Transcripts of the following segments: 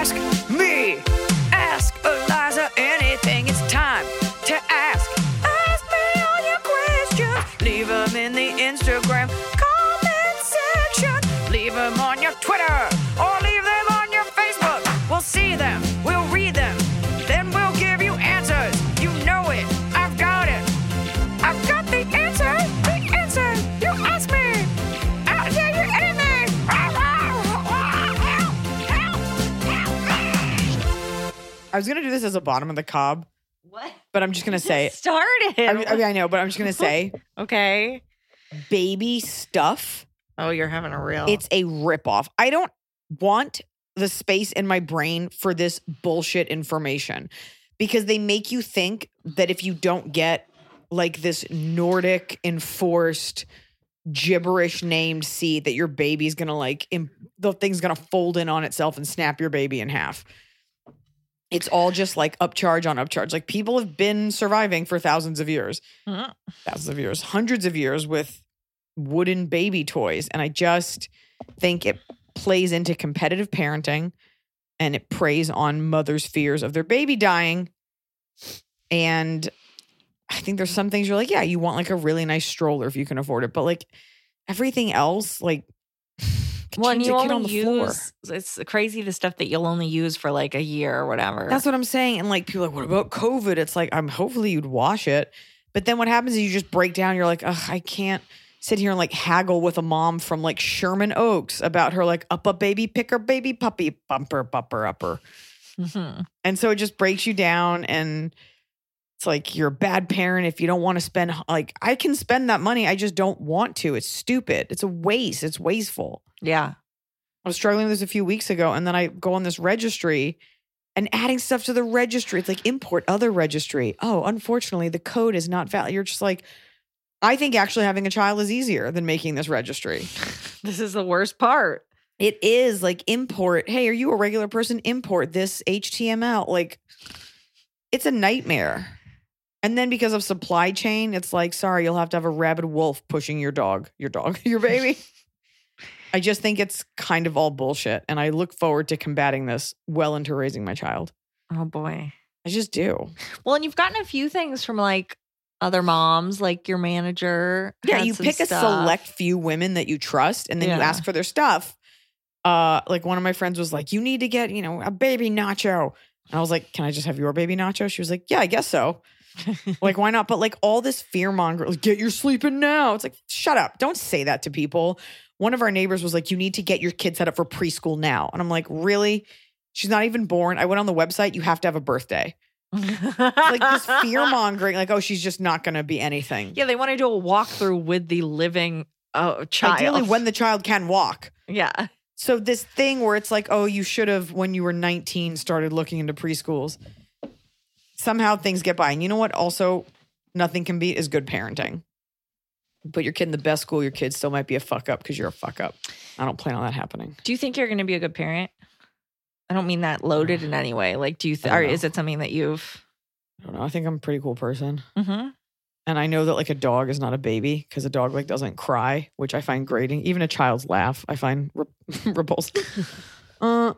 Ask me. Ask Eliza anything. It's was gonna do this as a bottom of the cob, What? but I'm just gonna say. Started. I mean, I mean, I know, but I'm just gonna say, okay. baby stuff. Oh, you're having a real. It's a ripoff. I don't want the space in my brain for this bullshit information because they make you think that if you don't get like this Nordic enforced gibberish named seed that your baby's gonna like im- the thing's gonna fold in on itself and snap your baby in half. It's all just like upcharge on upcharge. Like people have been surviving for thousands of years Huh. thousands of years, hundreds of years with wooden baby toys. And I just think it plays into competitive parenting and it preys on mothers' fears of their baby dying. And I think there's some things you're like, yeah, you want like a really nice stroller if you can afford it. But like everything else, like Well, and you kid on only the floor. use it's crazy the stuff that you'll only use for like a year or whatever. That's what I'm saying. And like people are like, what about COVID? It's like, I'm hopefully you'd wash it. But then what happens is you just break down. You're like, Ugh, I can't sit here and like haggle with a mom from like Sherman Oaks about her like up a baby picker baby puppy bumper bumper upper. Mhm. And so it just breaks you down and it's like you're a bad parent if you don't want to spend like I can spend that money. I just don't want to. It's stupid. It's a waste. It's wasteful. Yeah. I was struggling with this a few weeks ago, and then I go on this registry and adding stuff to the registry. It's like import other registry. Oh, unfortunately, the code is not valid. You're just like, I think actually having a child is easier than making this registry. This is the worst part. It is like import. Hey, are you a regular person? Import this HTML. Like, it's a nightmare. And then because of supply chain, it's like, sorry, you'll have to have a rabid wolf pushing your dog, your dog, your baby. I just think it's kind of all bullshit. And I look forward to combating this well into raising my child. Oh boy. I just do. Well, and you've gotten a few things from like other moms, like your manager. Yeah, you pick a select few women that you trust and then you ask for their stuff. Uh like one of my friends was like, "You need to get, you know, a baby nacho." And I was like, "Can I just have your baby nacho?" She was like, "Yeah, I guess so." like why not? But like all this fear mongering, like, get your sleeping now. It's like, shut up. Don't say that to people. One of our neighbors was like, you need to get your kid set up for preschool now. And I'm like, really? She's not even born. I went on the website. You have to have a birthday. Like this fear mongering, like, oh, she's just not going to be anything. Yeah, they want to do a walkthrough with the living uh, child. Ideally, when the child can walk. yeah. So this thing where it's like, oh, you should have when you were 19 started looking into preschools. Somehow things get by. And you know what? Also, nothing can beat is good parenting. Put your kid in the best school, your kid still might be a fuck up because you're a fuck up. I don't plan on that happening. Do you think you're going to be a good parent? I don't mean that loaded in any way. Like, do you? Th- or know. is it something that you've? I don't know. I think I'm a pretty cool person. Mm-hmm. And I know that like a dog is not a baby because a dog like doesn't cry, which I find grating. Even a child's laugh, I find re- repulsive. uh,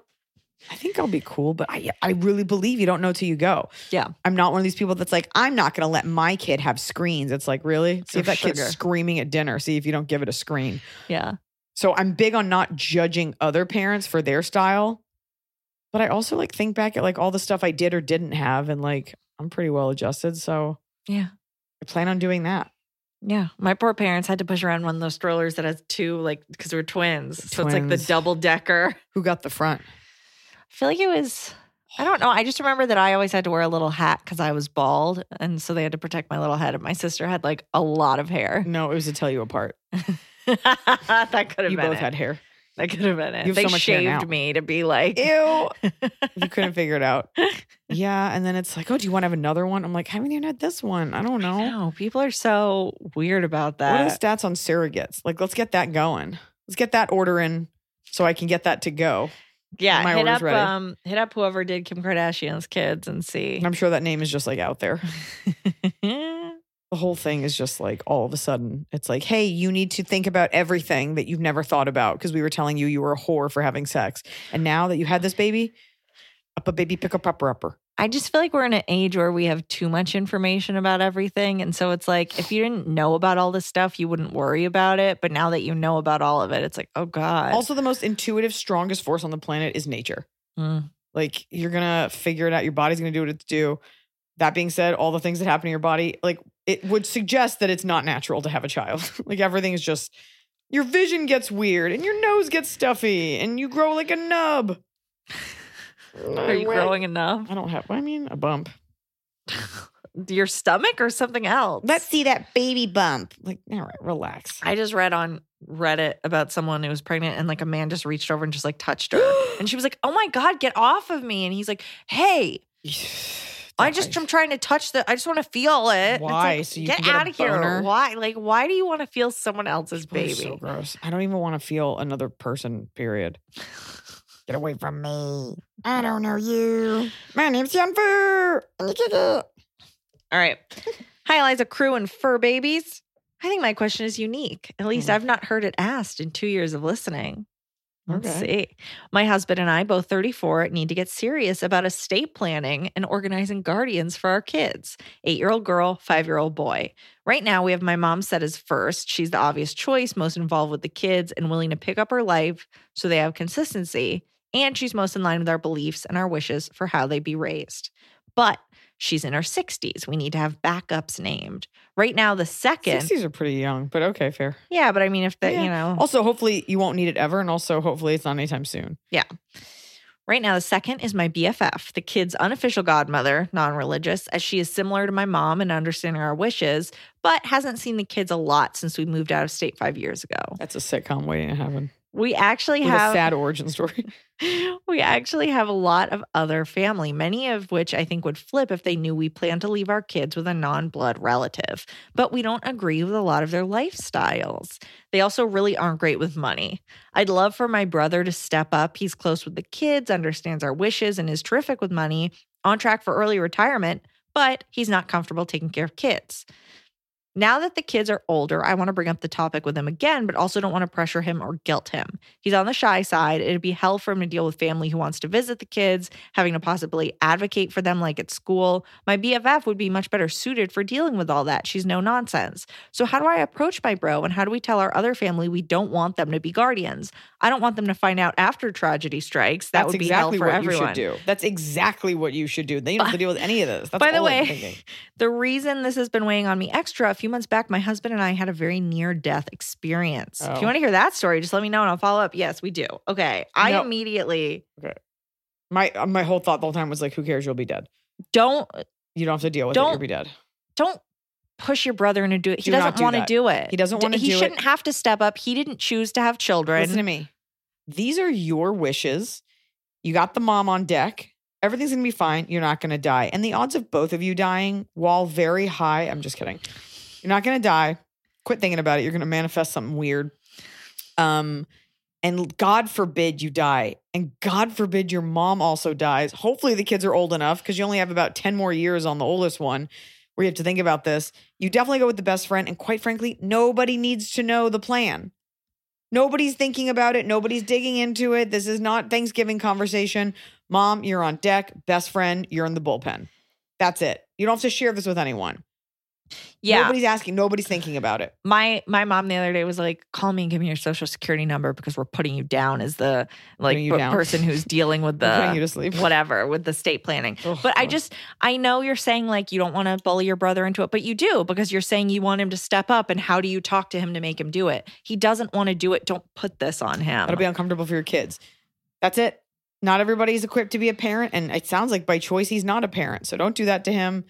I think I'll be cool, but I I really believe you don't know till you go. Yeah. I'm not one of these people that's like, I'm not going to let my kid have screens. It's like, really? See if that sugar. kid's screaming at dinner. See if you don't give it a screen. Yeah. So I'm big on not judging other parents for their style. But I also like think back at like all the stuff I did or didn't have and like I'm pretty well adjusted. So Yeah. I plan on doing that. Yeah. My poor parents had to push around one of those strollers that has two, like, because we're twins. So it's like the double decker. Who got the front? I feel like it was, I don't know. I just remember that I always had to wear a little hat because I was bald. And so they had to protect my little head. And my sister had like a lot of hair. No, it was to tell you apart. that could have been. You been both it. had hair. That could have been it. You have they so much shaved me to be like, Ew. you couldn't figure it out. Yeah. And then it's like, oh, do you want to have another one? I'm like, I haven't even had this one. I don't know. no, people are so weird about that. What are the stats on surrogates? Like, let's get that going. Let's get that order in so I can get that to go. Yeah, my hit up, ready. um, hit up whoever did Kim Kardashian's kids and see. I'm sure that name is just like out there. The whole thing is just like all of a sudden, it's like, hey, you need to think about everything that you've never thought about because we were telling you you were a whore for having sex. And now that you had this baby, up a baby, pick up upper upper. I just feel like we're in an age where we have too much information about everything. And so it's like, if you didn't know about all this stuff, you wouldn't worry about it. But now that you know about all of it, it's like, oh God. Also, the most intuitive, strongest force on the planet is nature. Mm. Like you're gonna figure it out. Your body's gonna do what it's do. That being said, all the things that happen in your body, like it would suggest that it's not natural to have a child. like everything is just your vision gets weird and your nose gets stuffy and you grow like a nub. Are you growing enough? I don't have. I mean, a bump. Your stomach or something else? Let's see that baby bump. Like, all right, relax. I just read on Reddit about someone who was pregnant and like a man just reached over and just like touched her. and she was like, oh my God, get off of me. And he's like, hey, I just am trying to touch the, I just want to feel it. And it's Why? like, So you get get out of here. Why? Like, why do you want to feel someone else's People are baby? So gross. I don't even want to feel another person. Period. Get away from me. I don't know you. My name's Jennifer. All right. Hi, Eliza Crew and fur babies. I think my question is unique. At least Mhm. I've not heard it asked in two years of listening. Let's Okay. see. My husband and I, both 34, need to get serious about estate planning and organizing guardians for our kids eight year old girl, five year old boy. Right now, we have my mom set as first. She's the obvious choice, most involved with the kids, and willing to pick up her life so they have consistency. And she's most in line with our beliefs and our wishes for how they be raised. But she's in her 60s. We need to have backups named. Right now, the second. 60s are pretty young, but okay, fair. Yeah, but I mean, if that, Yeah. you know. Also, hopefully you won't need it ever. And also, hopefully it's not anytime soon. Yeah. Right now, the second is my BFF, the kid's unofficial godmother, non religious, as she is similar to my mom in understanding our wishes, but hasn't seen the kids a lot since we moved out of state five years ago. That's a sitcom waiting to happen. We actually With have a sad origin story. we actually have a lot of other family, many of which I think would flip if they knew we plan to leave our kids with a non blood relative. But we don't agree with a lot of their lifestyles. They also really aren't great with money. I'd love for my brother to step up. He's close with the kids, understands our wishes, and is terrific with money, on track for early retirement, but he's not comfortable taking care of kids. Now that the kids are older, I want to bring up the topic with him again, but also don't want to pressure him or guilt him. He's on the shy side. It'd be hell for him to deal with family who wants to visit the kids, having to possibly advocate for them like at school. My BFF would be much better suited for dealing with all that. She's no nonsense. So, how do I approach my bro and how do we tell our other family we don't want them to be guardians? I don't want them to find out after tragedy strikes. That That's would be exactly hell for what everyone. you should do. That's exactly what you should do. They don't have to deal with any of this. That's By the way, thinking. The reason this has been weighing on me extra, few months back, my husband and I had a very near death experience. If Oh. you want to hear that story, just let me know and I'll follow up. Yes, we do. Okay. I No. immediately My uh, my whole thought the whole time was like, who cares? You'll be dead. don't You don't have to deal with it. Don't- You'll be dead. don't push your brother into do it. He Do doesn't do want to do it. He doesn't wanna He do it. shouldn't have to step up. He didn't choose to have children. Listen to me. These are your wishes. You got the mom on deck. Everything's gonna be fine. You're not gonna die. And the odds of both of you dying, while very high, I'm just kidding. You're not gonna die. Quit thinking about it. You're gonna manifest something weird. Um, and God forbid you die. And God forbid your mom also dies. Hopefully the kids are old enough because you only have about 10 more years on the oldest one where you have to think about this. You definitely go with the best friend. And quite frankly, nobody needs to know the plan. Nobody's thinking about it. Nobody's digging into it. This is not Thanksgiving conversation. Mom, you're on deck. Best friend, you're in the bullpen. That's it. You don't have to share this with anyone. Yeah. Nobody's asking. Nobody's thinking about it. my my mom the other day was like, "Call me and give me your social security number because we're putting you down as the like Putting you p- down. person who's dealing with the whatever with the state planning." Oh, But I just I know you're saying like you don't want to bully your brother into it, but you do because you're saying you want him to step up. And how do you talk to him to make him do it? He doesn't want to do it. Don't put this on him. That'll be uncomfortable for your kids. That's it. Not everybody's equipped to be a parent, and it sounds like by choice he's not a parent. So don't do that to him.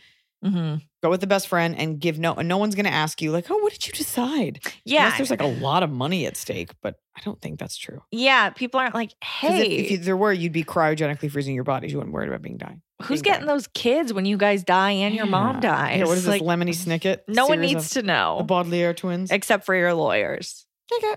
hmm Go with the best friend and give no. And no one's going to ask you like, "Oh, what did you decide?" Yeah, Unless there's like a lot of money at stake, but I don't think that's true. yeah. People aren't like "Hey, if, if you, there were, you'd be cryogenically freezing your bodies. You wouldn't worry about being dying. who's being getting those kids when you guys die and your mom dies?" Yeah, what is Like, this lemony snicket? No one needs to know. The Baudelaire twins. except for your lawyers. Okay.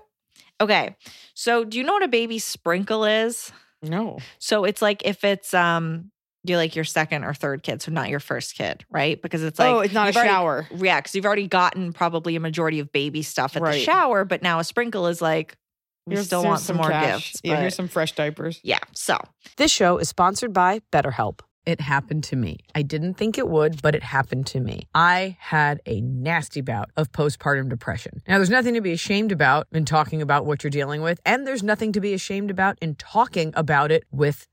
Okay. So, do you know what a baby sprinkle is? No. So, it's like if it's um you're like your second or third kid, so not your first kid, right? Because it's oh, like oh, it's not a you've already- shower. Yeah, because you've already gotten probably a majority of baby stuff at the shower, but now a sprinkle is like we Here's- still want some, more cash. gifts. Yeah, but- here's some fresh diapers. yeah. So This show is sponsored by BetterHelp. It happened to me. I didn't think it would, but it happened to me. I had a nasty bout of postpartum depression. Now, there's nothing to be ashamed about in talking about what you're dealing with, and there's nothing to be ashamed about in talking about it with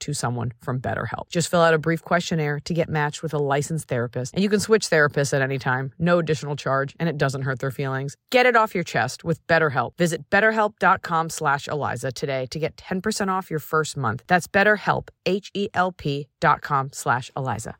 to someone from BetterHelp. Just fill out a brief questionnaire to get matched with a licensed therapist, and you can switch therapists at any time, no additional charge, and it doesn't hurt their feelings. Get it off your chest with BetterHelp. Visit betterhelp.com slash Eliza today to get 10% off your first month. That's BetterHelp, H-E-L-P dot com slash Eliza.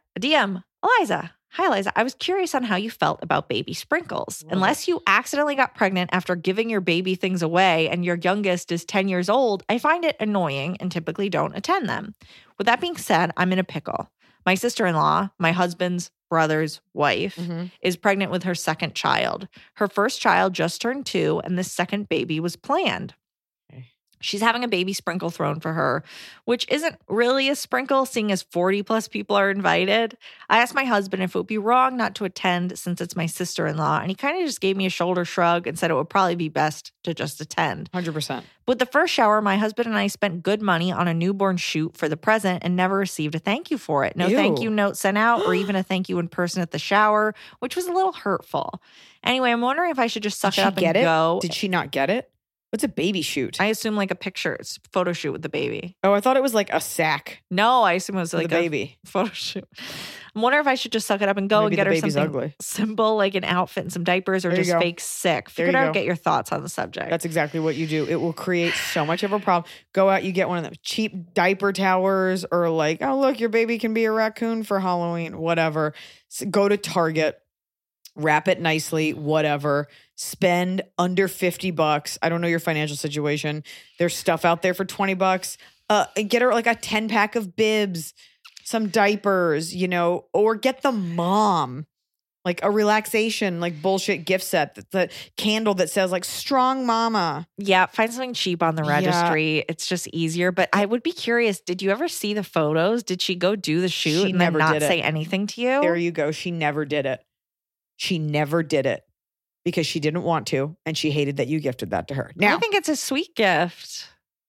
DM. Eliza. Hi, Eliza. I was curious on how you felt about baby sprinkles. Unless you accidentally got pregnant after giving your baby things away and your youngest is 10 years old, I find it annoying and typically don't attend them. With that being said, I'm in a pickle. My sister in law, my husband's brother's wife, Mm-hmm. is pregnant with her second child. Her first child just turned two, and the second baby was planned. She's having a baby sprinkle thrown for her, which isn't really a sprinkle, seeing as 40 plus people are invited. I asked my husband if it would be wrong not to attend since it's my sister in law, and he kind of just gave me a shoulder shrug and said it would probably be best to just attend. 100%. With the first shower, my husband and I spent good money on a newborn shoot for the present and never received a thank you for it. No thank you note sent out or even a thank you in person at the shower, which was a little hurtful. Anyway, I'm wondering if I should just suck Did it up get and it? go. Did she not get it? What's a baby shoot? I assume like a picture, it's a photo shoot with the baby. oh, I thought it was like a sack No, I assume it was like the a baby. photo shoot. I'm wondering if I should just suck it up and go Maybe and get her something ugly. simple, like an outfit and some diapers, or There just fake sick. Figure out, go. get your thoughts on the subject. That's exactly what you do. It will create so much of a problem. Go out, you get one of them cheap diaper towers, or like, oh, look, your baby can be a raccoon for Halloween, whatever. S- go to Target, wrap it nicely, whatever. Spend under 50 bucks. I don't know your financial situation. There's stuff out there for 20 bucks. Uh, get her like a 10 pack of bibs, some diapers, you know, or get the mom like a relaxation, like bullshit gift set, the, the candle that says like strong mama. Yeah, find something cheap on the Yeah. registry. It's just easier. But I would be curious. Did you ever see the photos? Did she go do the shoot She and never then not say anything to you? There you go. She never did it. She never did it because she didn't want to and she hated that you gifted that to her. Now, I think it's a sweet gift.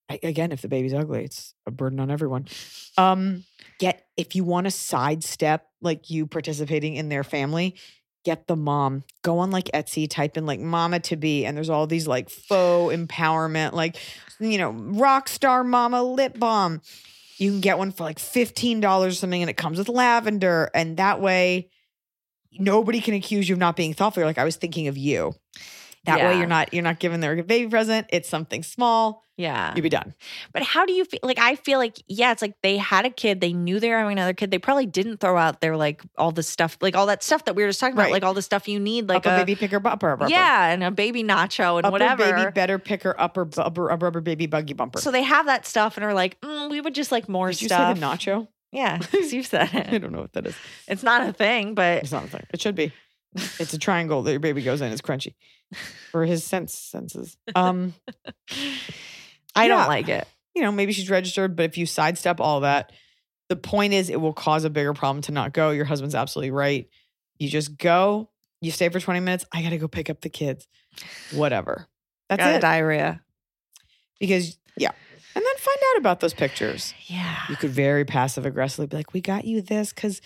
I- again, if the baby's ugly, it's a burden on everyone. Um, get if you want to sidestep like you participating in their family, get the mom. Go on like Etsy, type in like mama to be, and there's all these like faux empowerment, like you know, rock star mama lip balm. You can get one for like $15 or something, and it comes with lavender. And that way nobody can accuse you of not being thoughtful. You're like, I was thinking of you. That way you're not you're not giving their baby present. It's something small. Yeah. You'd be done. But how do you feel? Like, I feel like, yeah, it's like they had a kid. They knew they were having another kid. They probably didn't throw out their, like, all the stuff, like all that stuff that we were just talking about, Right. like all the stuff you need, like Like a, baby picker upper, upper yeah, and a baby nacho and upper whatever. baby better picker upper upper upper, upper baby buggy bumper. So they have that stuff and are like, mm, we would just like more Did you stuff. say the nacho? Yeah, 'cause you said it. I don't know what that is. It's not a thing, but It's not a thing. It should be. It's a triangle that your baby goes in. It's crunchy for his sense senses. Um, I don't like it. you know, maybe she's registered, but if you sidestep all that, the point is it will cause a bigger problem to not go. Your husband's absolutely right. You just go, you stay for 20 minutes. I got to go pick up the kids. Whatever. That's Got it. diarrhea. Because, yeah. And then find out about those pictures. Yeah. You could very passive aggressively be like, we got you this because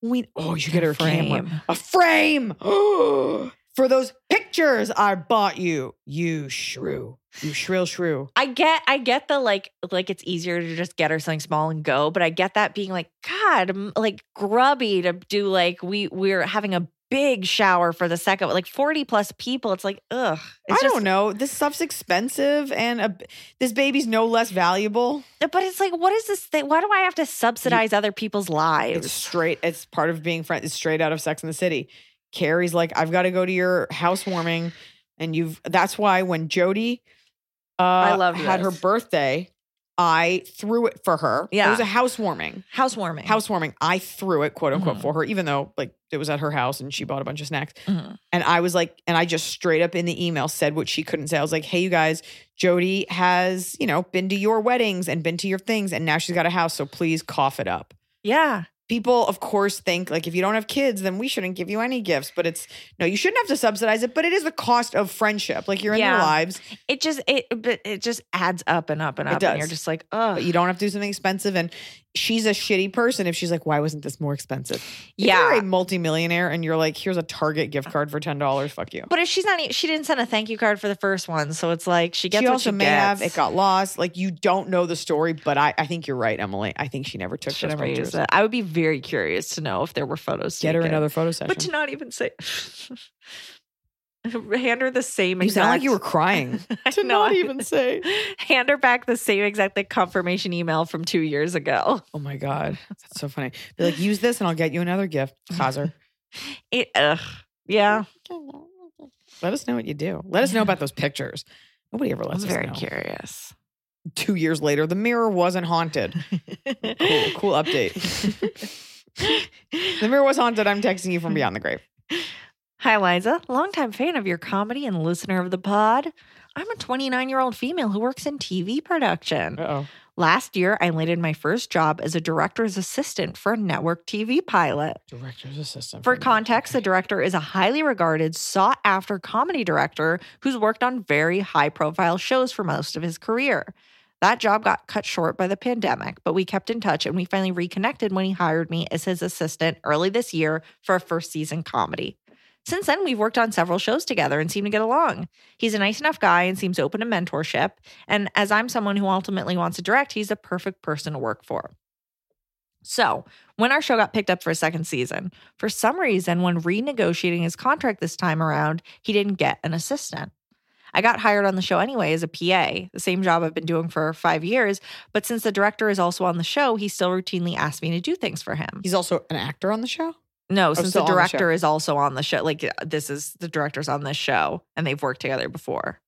we, oh, you get her a camera. frame. A frame. For those pictures I bought you, you shrew. You shrill shrew. I get, I get the like, like it's easier to just get her something small and go, but I get that being like, God, m- like grubby to do like we we're having a big shower for the second, like forty plus people. It's like, ugh. I It's just, don't know. This stuff's expensive, and a, this baby's no less valuable. But it's like, what is this thing? Why do I have to subsidize other people's lives? It's straight. It's part of being friends. It's straight out of Sex in the City. Carrie's like, I've got to go to your housewarming, and you've. That's why when Jody, uh, I love had her birthday, I threw it for her. Yeah. it was a housewarming. Housewarming. Housewarming. I threw it, quote unquote, Mhm. for her, even though like it was at her house and she bought a bunch of snacks. Mhm. And I was like, and I just straight up in the email said what she couldn't say. I was like, hey, you guys, Jody has, you know, been to your weddings and been to your things, and now she's got a house. So please cough it up. Yeah. People, of course, think like if you don't have kids, then we shouldn't give you any gifts. But it's no, you shouldn't have to subsidize it. But it is the cost of friendship. Like you're in their lives, It just it but it just adds up and up and It up. And you're just like, oh you don't have to do something expensive. And she's a shitty person if she's like, why wasn't this more expensive? If yeah. you're a multimillionaire and you're like, here's a Target gift card for ten dollars. Fuck you. But if she's not, she didn't send a thank you card for the first one, so it's like she gets she also she may gets. have it got lost. Like you don't know the story, but I, I think you're right, Emily. I think she never took Should those have pictures. used. I would be very curious to know if there were photos. Get her taken. another photo session. but to not even say. hand her the same. you exact, sound like you were crying. I to know, not I- even say. Hand her back the same exact like, confirmation email from two years ago. Oh my god, that's so funny. Be like, use this, and I'll get you another gift. Chazer. It, ugh. Yeah, Let us know what you do. Let us know about those pictures. Nobody ever I lets was us very know. curious. Two years later, the mirror wasn't haunted. Cool, cool update. the mirror was haunted. I'm texting you from beyond the grave. Hi, Liza. Longtime fan of your comedy and listener of the pod. I'm a 29 year old female who works in TV production. Uh-oh. Last year, I landed my first job as a director's assistant for a network TV pilot. Director's assistant. For context, the director is a highly regarded, sought after comedy director who's worked on very high profile shows for most of his career. That job got cut short by the pandemic, but we kept in touch and we finally reconnected when he hired me as his assistant early this year for a first season comedy. Since then, we've worked on several shows together and seem to get along. He's a nice enough guy and seems open to mentorship. And as I'm someone who ultimately wants to direct, he's a perfect person to work for. So, when our show got picked up for a second season, for some reason, when renegotiating his contract this time around, he didn't get an assistant. I got hired on the show anyway as a PA, the same job I've been doing for five years. But since the director is also on the show, he still routinely asks me to do things for him. He's also an actor on the show. No, since the on the director is also on the show, like uh, this is the director's on this show and they've worked together before.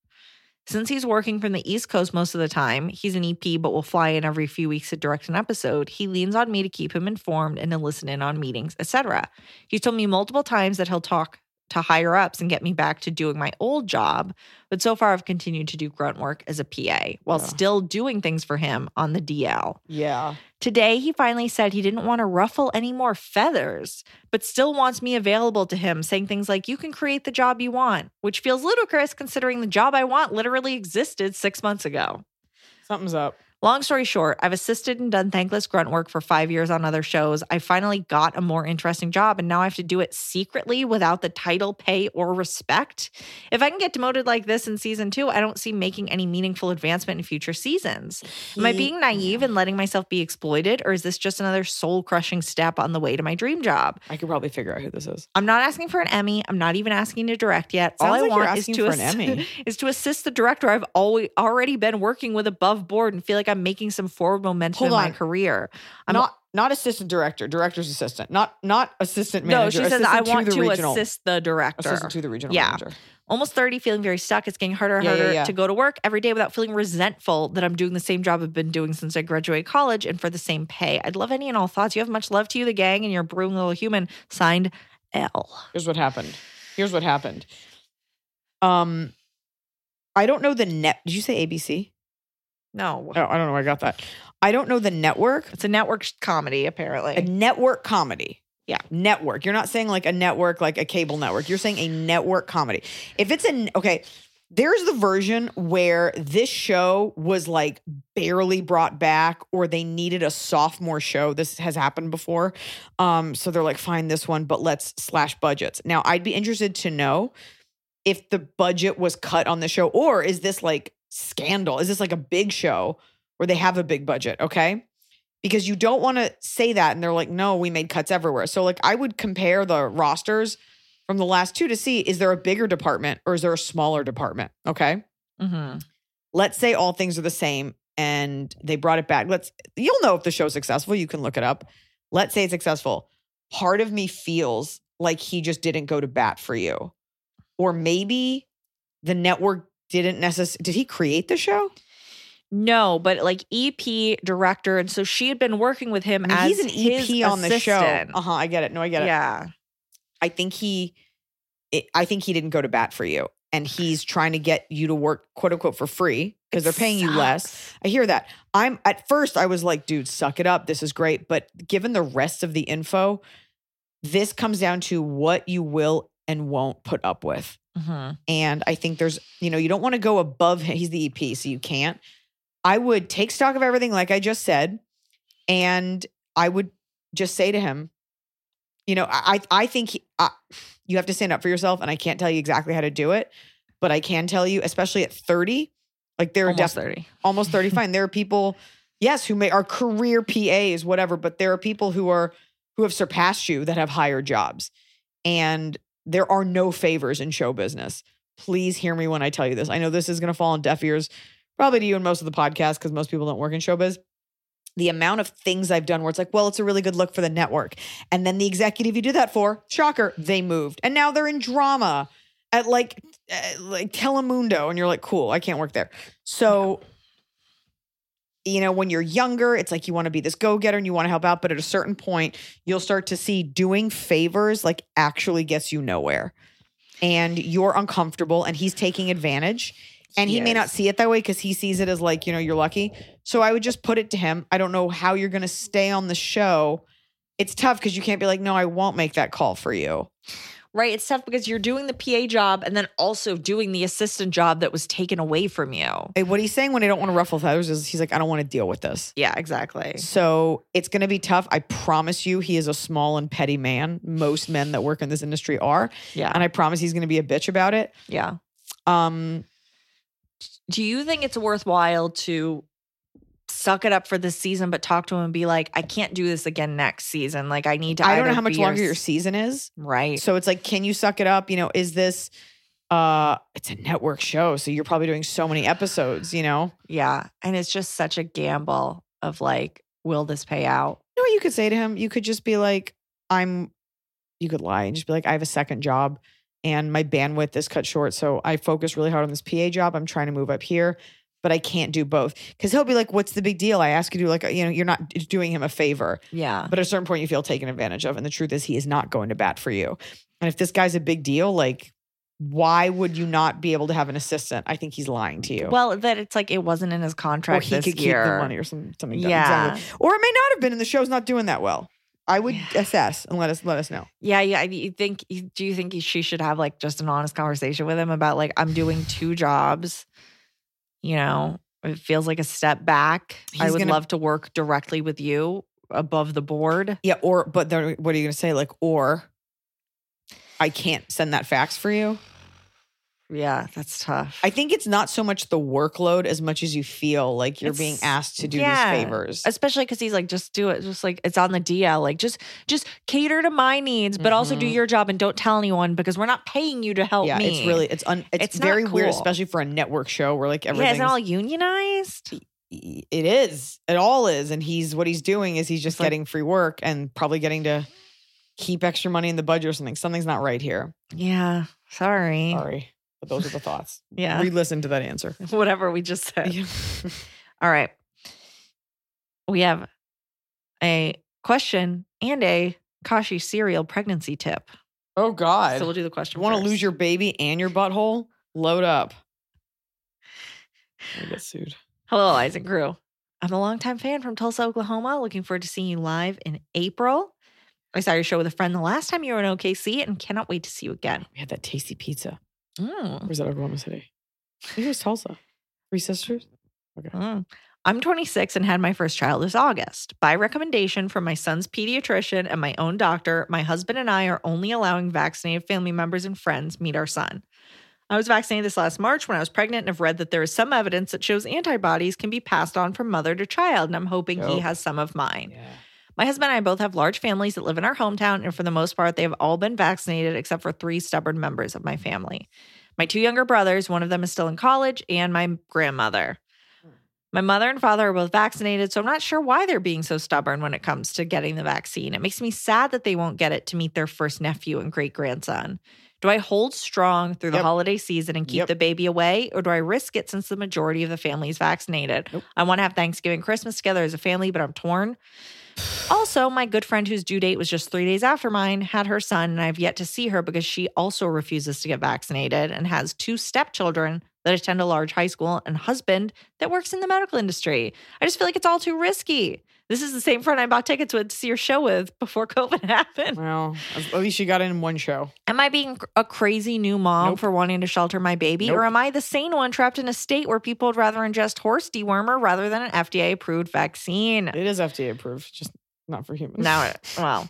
Since he's working from the East Coast most of the time, he's an EP but will fly in every few weeks to direct an episode. He leans on me to keep him informed and to listen in on meetings, etc. He's told me multiple times that he'll talk to higher ups and get me back to doing my old job, but so far I've continued to do grunt work as a PA while Yeah. still doing things for him on the DL. Yeah. Today, he finally said he didn't want to ruffle any more feathers, but still wants me available to him, saying things like, You can create the job you want, which feels ludicrous considering the job I want literally existed six months ago. Something's up. Long story short, I've assisted and done thankless grunt work for five years on other shows. I finally got a more interesting job, and now I have to do it secretly without the title, pay, or respect. If I can get demoted like this in season two, I don't see making any meaningful advancement in future seasons. Am I being naive and letting myself be exploited, or is this just another soul crushing step on the way to my dream job? I could probably figure out who this is. I'm not asking for an Emmy. I'm not even asking to direct yet. All I like want is to ass- Emmy. is to assist the director I've always already been working with above board and feel like I'm making some forward momentum Hold in my career. I'm not not assistant director, director's assistant. Not not assistant manager. no, she says I want the to regional, assist the director. assistant to the regional Yeah. manager. Almost 30, feeling very stuck. It's getting harder and Yeah, yeah, harder yeah. to go to work every day without feeling resentful that I'm doing the same job I've been doing since I graduated college and for the same pay. I'd love any and all thoughts. You have much love to you, the gang, and your brewing little human. Signed L. Here's what happened. Here's what happened. Um, I don't know the net. Did you say ABC? No, Oh, I don't know. where I got that. I don't know the network. it's a network comedy, apparently. A network comedy. Yeah. Network. You're not saying like a network, like a cable network. You're saying a network comedy. If it's an okay, there's the version where this show was like barely brought back or they needed a sophomore show. This has happened before. Um, so they're like, find this one, but let's slash budgets. Now, I'd be interested to know if the budget was cut on the show, or is this like scandal? Is this like a big show where they have a big budget? Okay because you don't want to say that and they're like no we made cuts everywhere so like i would compare the rosters from the last two to see is there a bigger department or is there a smaller department okay Mm-hmm. let's say all things are the same and they brought it back let's you'll know if the show's successful you can look it up let's say it's successful part of me feels like he just didn't go to bat for you or maybe the network didn't necessarily did he create the show? No, but like EP director, and so she had been working with him I mean, as he's an his ep on the show. uh-huh i get it. No i get it. Yeah, I think he, it, I think he didn't go to bat for you, and he's trying to get you to work quote unquote for free because they're paying you less. I hear that. I'm at first I was like, dude, suck it up. This is great, but given the rest of the info, this comes down to what you will and won't put up with. Mhm. And I think there's, you know, you don't want to go above him. He's the EP, so you can't. I would take stock of everything, like I just said, and I would just say to him, you know, I I think he, uh, you have to stand up for yourself, and I can't tell you exactly how to do it, but I can tell you, especially at 30, like there are almost definitely thirty. almost 30 fine there are people yes who may are career pas whatever but there are people who are who have surpassed you that have higher jobs and there are no favors in show business please hear me when i tell you this i know this is going to fall on deaf ears probably to you and most of the podcast because most people don't work in showbiz the amount of things I've done where it's like, well, it's a really good look for the network. And then the executive you did that for, shocker, they moved. And now they're in drama at like uh, like Telemundo and you're like, cool, I can't work there. So you know, when you're younger, it's like you want to be this go-getter and you want to help out, but at a certain point, you'll start to see doing favors like actually gets you nowhere. And you're uncomfortable and he's taking advantage. And he may not see it that way because he sees it as like, you know, you're lucky. So I would just put it to him. I don't know how you're going to stay on the show. It's tough because you can't be like, no, I won't make that call for you. Right. It's tough because you're doing the PA job and then also doing the assistant job that was taken away from you. Hey, What he's saying when I don't want to ruffle feathers is he's like, I don't want to deal with this. Yeah, exactly. So it's going to be tough. I promise you, he is a small and petty man. Most men that work in this industry are. Yeah. And I promise he's going to be a bitch about it. yeah. Um, Do you think it's worthwhile to suck it up for this season, but talk to him and be like, I can't do this again next season? Like, I need to. I don't know how much longer your season is. Right. So it's like, can you suck it up? You know, is this uh it's a network show, so you're probably doing so many episodes, you know? Yeah. And it's just such a gamble of like, will this pay out? You know what you could say to him? You could just be like, I'm you could lie and just be like, I have a second job and my bandwidth is cut short. So I focus really hard on this PA job. I'm trying to move up here, but I can't do both. Cause he'll be like, What's the big deal? I ask you to do like, you know, you're not doing him a favor. Yeah. But at a certain point, you feel taken advantage of. And the truth is, he is not going to bat for you. And if this guy's a big deal, like, why would you not be able to have an assistant? I think he's lying to you. Well, that it's like it wasn't in his or contract he this could year. keep the money or some, something. done. Yeah. Exactly. Or it may not have been, and the show's not doing that well. I would assess and let us let us know. Yeah, yeah. You think? Do you think she should have like just an honest conversation with him about like I'm doing two jobs? You know, it feels like a step back. I would gonna- love to work directly with you above the board. Yeah. Or but then what are you going to say? Like, or I can't send that fax for you. Yeah, that's tough. I think it's not so much the workload as much as you feel like you're being asked to do yeah. these favors. especially because he's like, just do it. Just like it's on the DL. Like just just cater to my needs, but also do Mhm. your job and don't tell anyone because we're not paying you to help yeah, me. it's really it's un, it's, It's very weird, especially for a network show where like yeah. everything's Is it all unionized? it is. It all is. And he's what he's doing is he's just like- getting free work and probably getting to keep extra money in the budget or something. Something's not right here. Yeah. Sorry. Sorry. But those are the thoughts. Yeah. Re-listen to that answer. Whatever we just said. Yeah. All right. We have a question and a Kashi cereal pregnancy tip. oh God. So we'll do the question. want to lose your baby and your butthole? Load up. I get sued. Hello, Isaac Crew. I'm a longtime fan from Tulsa, Oklahoma. Looking forward to seeing you live in April. I saw your show with a friend the last time you were in OKC and cannot wait to see you again. We had that tasty pizza. Mm. Where's that Oklahoma City? I think it was Tulsa. Three sisters? Okay. Mm. I'm 26 and had my first child this August. By recommendation from my son's pediatrician and my own doctor, my husband and I are only allowing vaccinated family members and friends meet our son. I was vaccinated this last March when I was pregnant and have read that there is some evidence that shows antibodies can be passed on from mother to child, and I'm hoping he has some of mine. Yeah. My husband and I both have large families that live in our hometown, and for the most part, they have all been vaccinated except for three stubborn members of my family. My two younger brothers, one of them is still in college, and my grandmother. My mother and father are both vaccinated, so I'm not sure why they're being so stubborn when it comes to getting the vaccine. It makes me sad that they won't get it to meet their first nephew and great grandson. Do I hold strong through the Yep. holiday season and keep Yep. the baby away, or do I risk it since the majority of the family is vaccinated? Nope. I want to have Thanksgiving, Christmas together as a family, but I'm torn. Also, my good friend whose due date was just three days after mine had her son, and I've yet to see her because she also refuses to get vaccinated and has two stepchildren that attend a large high school and husband that works in the medical industry. I just feel like it's all too risky. This is the same friend I bought tickets with to see your show with before COVID happened. Well, at least you got in one show. Am I being a crazy new mom Nope. for wanting to shelter my baby? Nope. Or am I the sane one trapped in a state where people would rather ingest horse dewormer rather than an FDA approved vaccine? It is FDA approved, just not for humans. Now, well,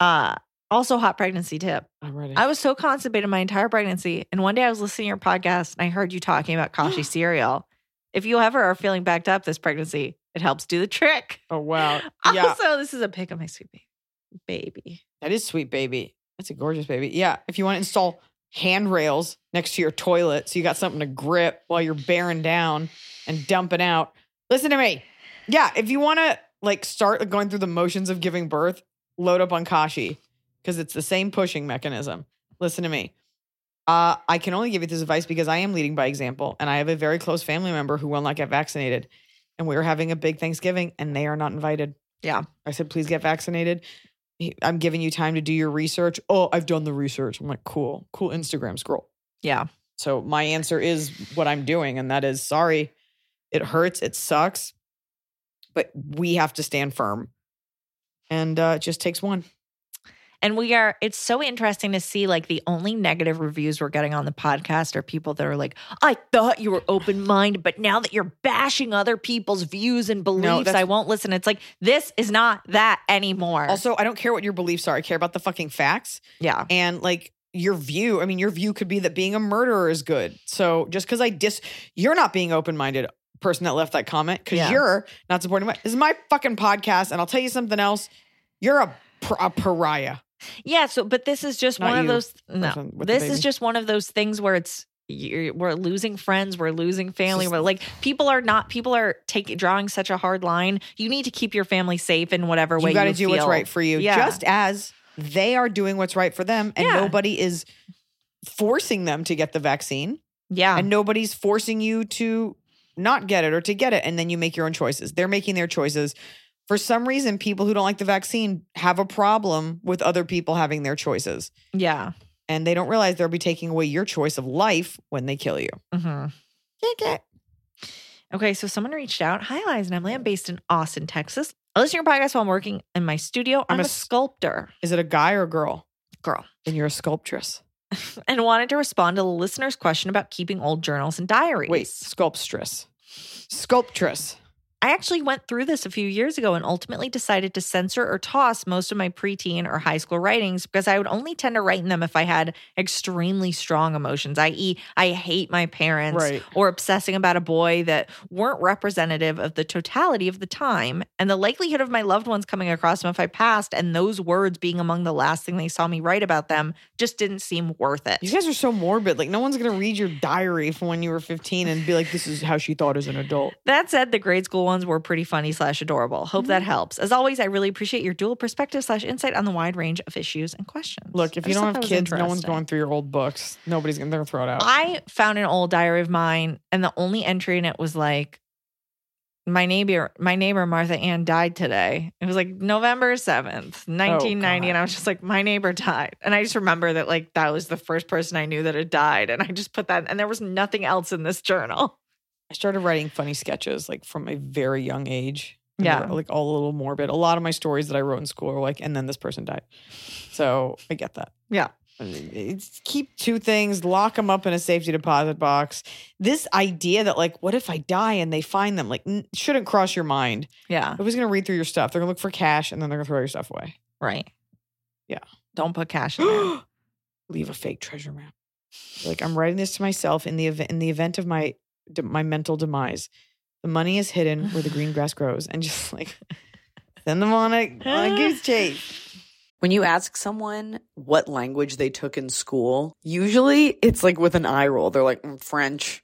uh, also hot pregnancy tip. I'm ready. I was so constipated my entire pregnancy, and one day I was listening to your podcast and I heard you talking about Kashi cereal. If you ever are feeling backed up this pregnancy, it helps do the trick. oh wow. Yeah. Also, this is a pic of my sweet baby. Baby. That is sweet baby. That's a gorgeous baby. Yeah. If you want to install handrails next to your toilet so you got something to grip while you're bearing down and dumping out. Listen to me. Yeah. If you want to like start going through the motions of giving birth, load up on Kashi because it's the same pushing mechanism. Listen to me. Uh, I can only give you this advice because I am leading by example and I have a very close family member who will not get vaccinated. And we are having a big Thanksgiving and they are not invited. Yeah. I said, please get vaccinated. I'm giving you time to do your research. Oh, I've done the research. I'm like, cool, cool Instagram scroll. Yeah. So my answer is what I'm doing, and that is sorry. It hurts. It sucks, but we have to stand firm, and uh, it just takes one. And we are, it's so interesting to see like the only negative reviews we're getting on the podcast are people that are like, I thought you were open minded, but now that you're bashing other people's views and beliefs, that's- I won't listen. It's like, this is not that anymore. Also, I don't care what your beliefs are. I care about the fucking facts. yeah. and like your view i mean your view could be that being a murderer is good so just because i dis you're not being open-minded person that left that comment because Yeah. you're not supporting my this is my fucking podcast and i'll tell you something else you're a, a pariah Yeah. So, but this is just Not one of you, those, no, person with the this is just one of those things where it's, you're, we're losing friends, we're losing family. just- We're like people are not people are taking drawing such a hard line. You need to keep your family safe in whatever way you got to you do what's right for you Yeah. just as they are doing what's right for them and Yeah. nobody is forcing them to get the vaccine Yeah. and nobody's forcing you to not get it or to get it and then you make your own choices they're making their choices for some reason people who don't like the vaccine have a problem with other people having their choices yeah. and they don't realize they'll be taking away your choice of life when they kill you hmm Okay, so someone reached out. Hi, Liza and Emily. I'm based in Austin, Texas. I listen to your podcast while I'm working in my studio. I'm, I'm a, a sculptor, is it a guy or a girl girl, And you're a sculptress and wanted to respond to the listener's question about keeping old journals and diaries. wait sculptress sculptress I actually went through this a few years ago and ultimately decided to censor or toss most of my preteen or high school writings because I would only tend to write in them if I had extremely strong emotions, i.e., I hate my parents Right. or obsessing about a boy that weren't representative of the totality of the time and the likelihood of my loved ones coming across them if I passed and those words being among the last thing they saw me write about them just didn't seem worth it. you guys are so morbid like no one's gonna read your diary from when you were 15 and be like this is how she thought as an adult That said, the grade school ones were pretty funny slash adorable. Hope Mm-hmm. that helps. As always, I really appreciate your dual perspective slash insight on the wide range of issues and questions. look if I you don't have kids no one's going through your old books nobody's gonna they're throw it out I found an old diary of mine, and the only entry in it was like, "My neighbor, my neighbor Martha Ann died today." It was like November seventh, nineteen ninety, and I was just like, "My neighbor died," and I just remember that like that was the first person I knew that had died, and I just put that, and there was nothing else in this journal. I started writing funny sketches like from a very young age. And Yeah. like all a little morbid. A lot of my stories that I wrote in school are like, and then this person died. So I get that. Yeah. It's, keep two things, lock them up in a safety deposit box. This idea that like, what if I die and they find them? Like, n- shouldn't cross your mind. Yeah, Nobody's gonna read through your stuff. They're gonna look for cash and then they're gonna throw your stuff away. right. Yeah. Don't put cash in there. Leave a fake treasure map. Like I'm writing this to myself in the event in the event of my de- my mental demise. The money is hidden where the green grass grows, and just like send them on a on a goose chase. When you ask someone what language they took in school, usually it's like with an eye roll. They're like, "Mm, French.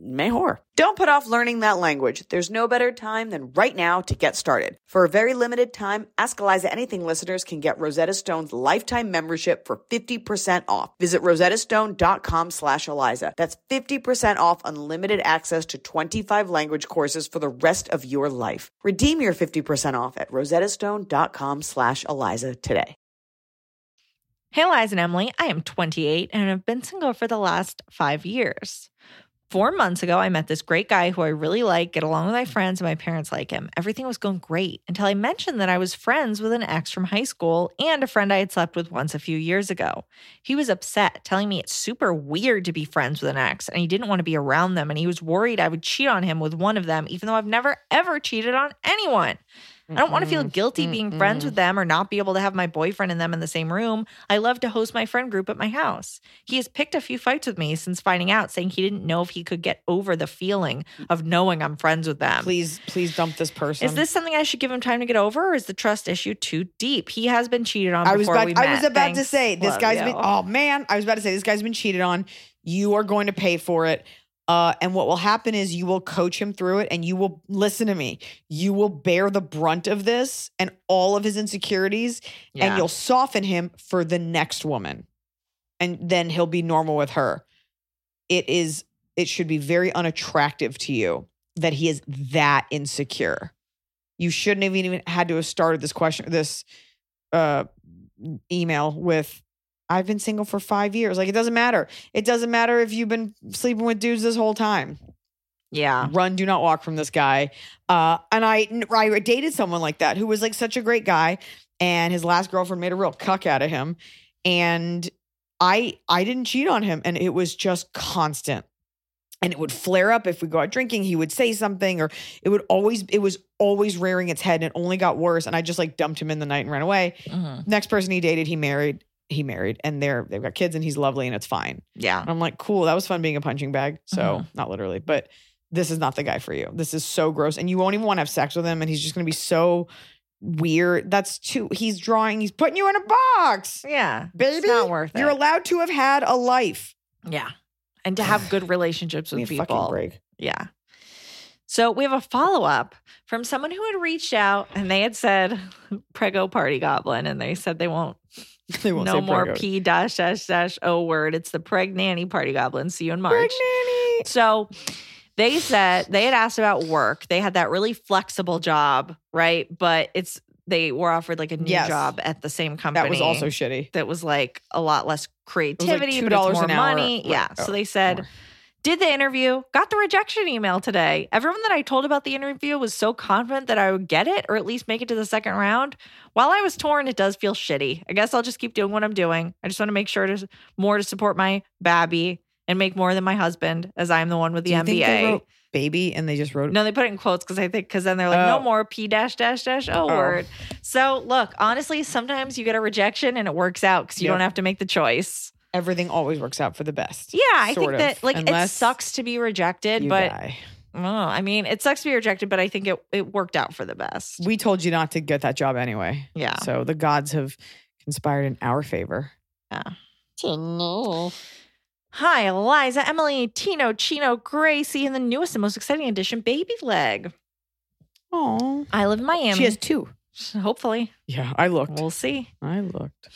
Mejor. Don't put off learning that language. There's no better time than right now to get started. For a very limited time, Ask Eliza Anything listeners can get Rosetta Stone's lifetime membership for 50% off. Visit rosettastone.com slash Eliza. That's 50% off unlimited access to 25 language courses for the rest of your life. Redeem your 50% off at rosettastone.com slash Eliza today. Hey, Eliza and Emily. I am 28 and have been single for the last five years. Four months ago, I met this great guy who I really like, get along with my friends, and my parents like him. Everything was going great until I mentioned that I was friends with an ex from high school and a friend I had slept with once a few years ago. He was upset, telling me it's super weird to be friends with an ex, and he didn't want to be around them, and he was worried I would cheat on him with one of them, even though I've never ever cheated on anyone. I don't want to feel Mm-mm. guilty being friends with them or not be able to have my boyfriend and them in the same room. I love to host my friend group at my house. He has picked a few fights with me since finding out, saying he didn't know if he could get over the feeling of knowing I'm friends with them. Please, please dump this person. Is this something I should give him time to get over, or is the trust issue too deep? He has been cheated on. I was before about, I was about to say this guy's you. been oh man, I was about to say this guy's been cheated on. You are going to pay for it. Uh, and what will happen is you will coach him through it and you will listen to me. You will bear the brunt of this and all of his insecurities Yeah. and you'll soften him for the next woman. And then he'll be normal with her. It is it should be very unattractive to you that he is that insecure. You shouldn't have even had to have started this question this uh email with I've been single for 5 years. Like it doesn't matter. It doesn't matter if you've been sleeping with dudes this whole time yeah. run do not walk from this guy uh and I, I dated someone like that who was like such a great guy and his last girlfriend made a real cuck out of him and i i didn't cheat on him and it was just constant and it would flare up if we go out drinking he would say something or it would always it was always rearing its head and it only got worse and i just like dumped him in the night and ran away Mhm. next person he dated he married he married and they're they've got kids and he's lovely and it's fine Yeah. and I'm like, cool, that was fun being a punching bag. So, Mhm. not literally, but this is not the guy for you. This is so gross. And you won't even want to have sex with him. And he's just going to be so weird. That's too, he's drawing, he's putting you in a box. Yeah. Baby, It's not worth it. You're allowed to have had a life. Yeah. And to have good relationships with people. break. Yeah. So we have a follow up from someone who had reached out and they had said prego party goblin and they said They won't no say more p dash dash dash o word. It's the preg nanny party goblin. See you in March. Preg nanny. So they said they had asked about work. They had that really flexible job, right? But it's they were offered like a new Yes. job at the same company. That was also shitty. that was like a lot less creativity, but $2 it's more an hour. money. Right. Yeah. Oh, so they said, more. Did the interview, got the rejection email today. Everyone that I told about the interview was so confident that I would get it or at least make it to the second round. While I was torn, it does feel shitty. I guess I'll just keep doing what I'm doing. I just want to make sure to more to support my babby and make more than my husband, as I'm the one with the Do you think they MBA. baby and they just wrote No, they put it in quotes because I think because then they're like, no Oh. more p dash dash dash o Oh. word. So look, honestly, sometimes you get a rejection and it works out because you Yep. don't have to make the choice. Everything always works out for the best. Yeah, I think of, that like it sucks to be rejected, You but die. oh, I mean, it sucks to be rejected, but I think it it worked out for the best. we told you not to get that job anyway. Yeah. So the gods have conspired in our favor. Yeah. no. Hi, Eliza, Emily, Tino, Chino, Gracie, and the newest and most exciting addition, Baby Leg. Oh. I live in Miami. She has two. Hopefully, Yeah, I looked. we'll see. I looked.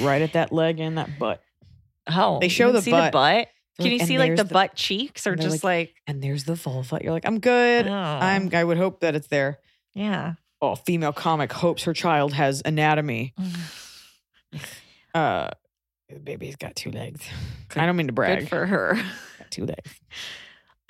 Right at that leg and that butt. Oh, They you show can the see butt. the butt. Can you and see like there's the, butt cheeks or and they're just like, And there's the vulva. You're like, I'm good. oh, I'm I would hope that it's there. yeah. Oh, female comic hopes her child has anatomy. Uh the baby's got two legs. I don't mean to brag. Good for her. Got two legs.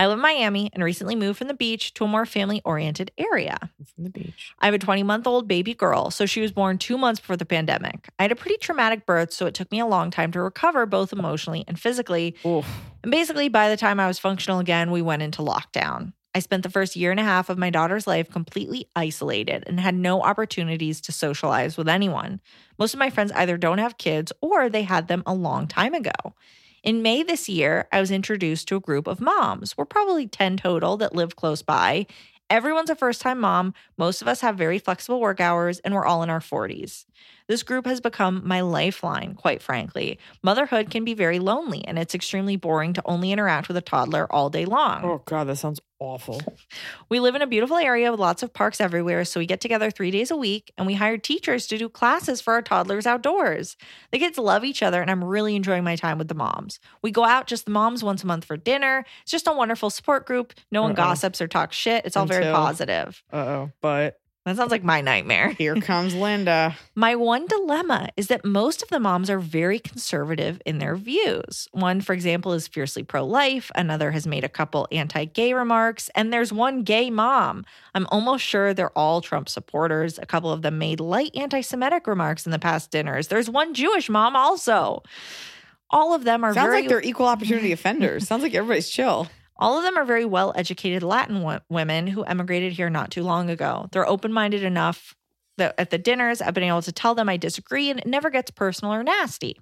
I live in Miami and recently moved from the beach to a more family oriented area. From the beach. I have a 20 month old baby girl, so she was born two months before the pandemic. I had a pretty traumatic birth, so it took me a long time to recover both emotionally and physically. Oof. And basically, by the time I was functional again, we went into lockdown. I spent the first year and a half of my daughter's life completely isolated and had no opportunities to socialize with anyone. Most of my friends either don't have kids or they had them a long time ago. In May this year, I was introduced to a group of moms. We're probably 10 total that live close by. Everyone's a first time mom. Most of us have very flexible work hours, and we're all in our 40s. This group has become my lifeline, quite frankly. Motherhood can be very lonely, and it's extremely boring to only interact with a toddler all day long. Oh god, that sounds awful. We live in a beautiful area with lots of parks everywhere, so we get together three days a week and we hire teachers to do classes for our toddlers outdoors. The kids love each other, and I'm really enjoying my time with the moms. We go out, just the moms, once a month for dinner. It's just a wonderful support group. No one Uh-oh. gossips or talks shit. It's all very positive. Uh oh. But That sounds like my nightmare. here comes Linda. My one dilemma is that most of the moms are very conservative in their views. One, for example, is fiercely pro life. Another has made a couple anti gay remarks. And there's one gay mom. I'm almost sure they're all Trump supporters. A couple of them made light anti Semitic remarks in the past dinners. There's one Jewish mom also. All of them are Sounds very like they're equal opportunity offenders. Sounds like everybody's chill. All of them are very well educated Latin wo- women who emigrated here not too long ago. They're open minded enough that at the dinners, I've been able to tell them I disagree and it never gets personal or nasty.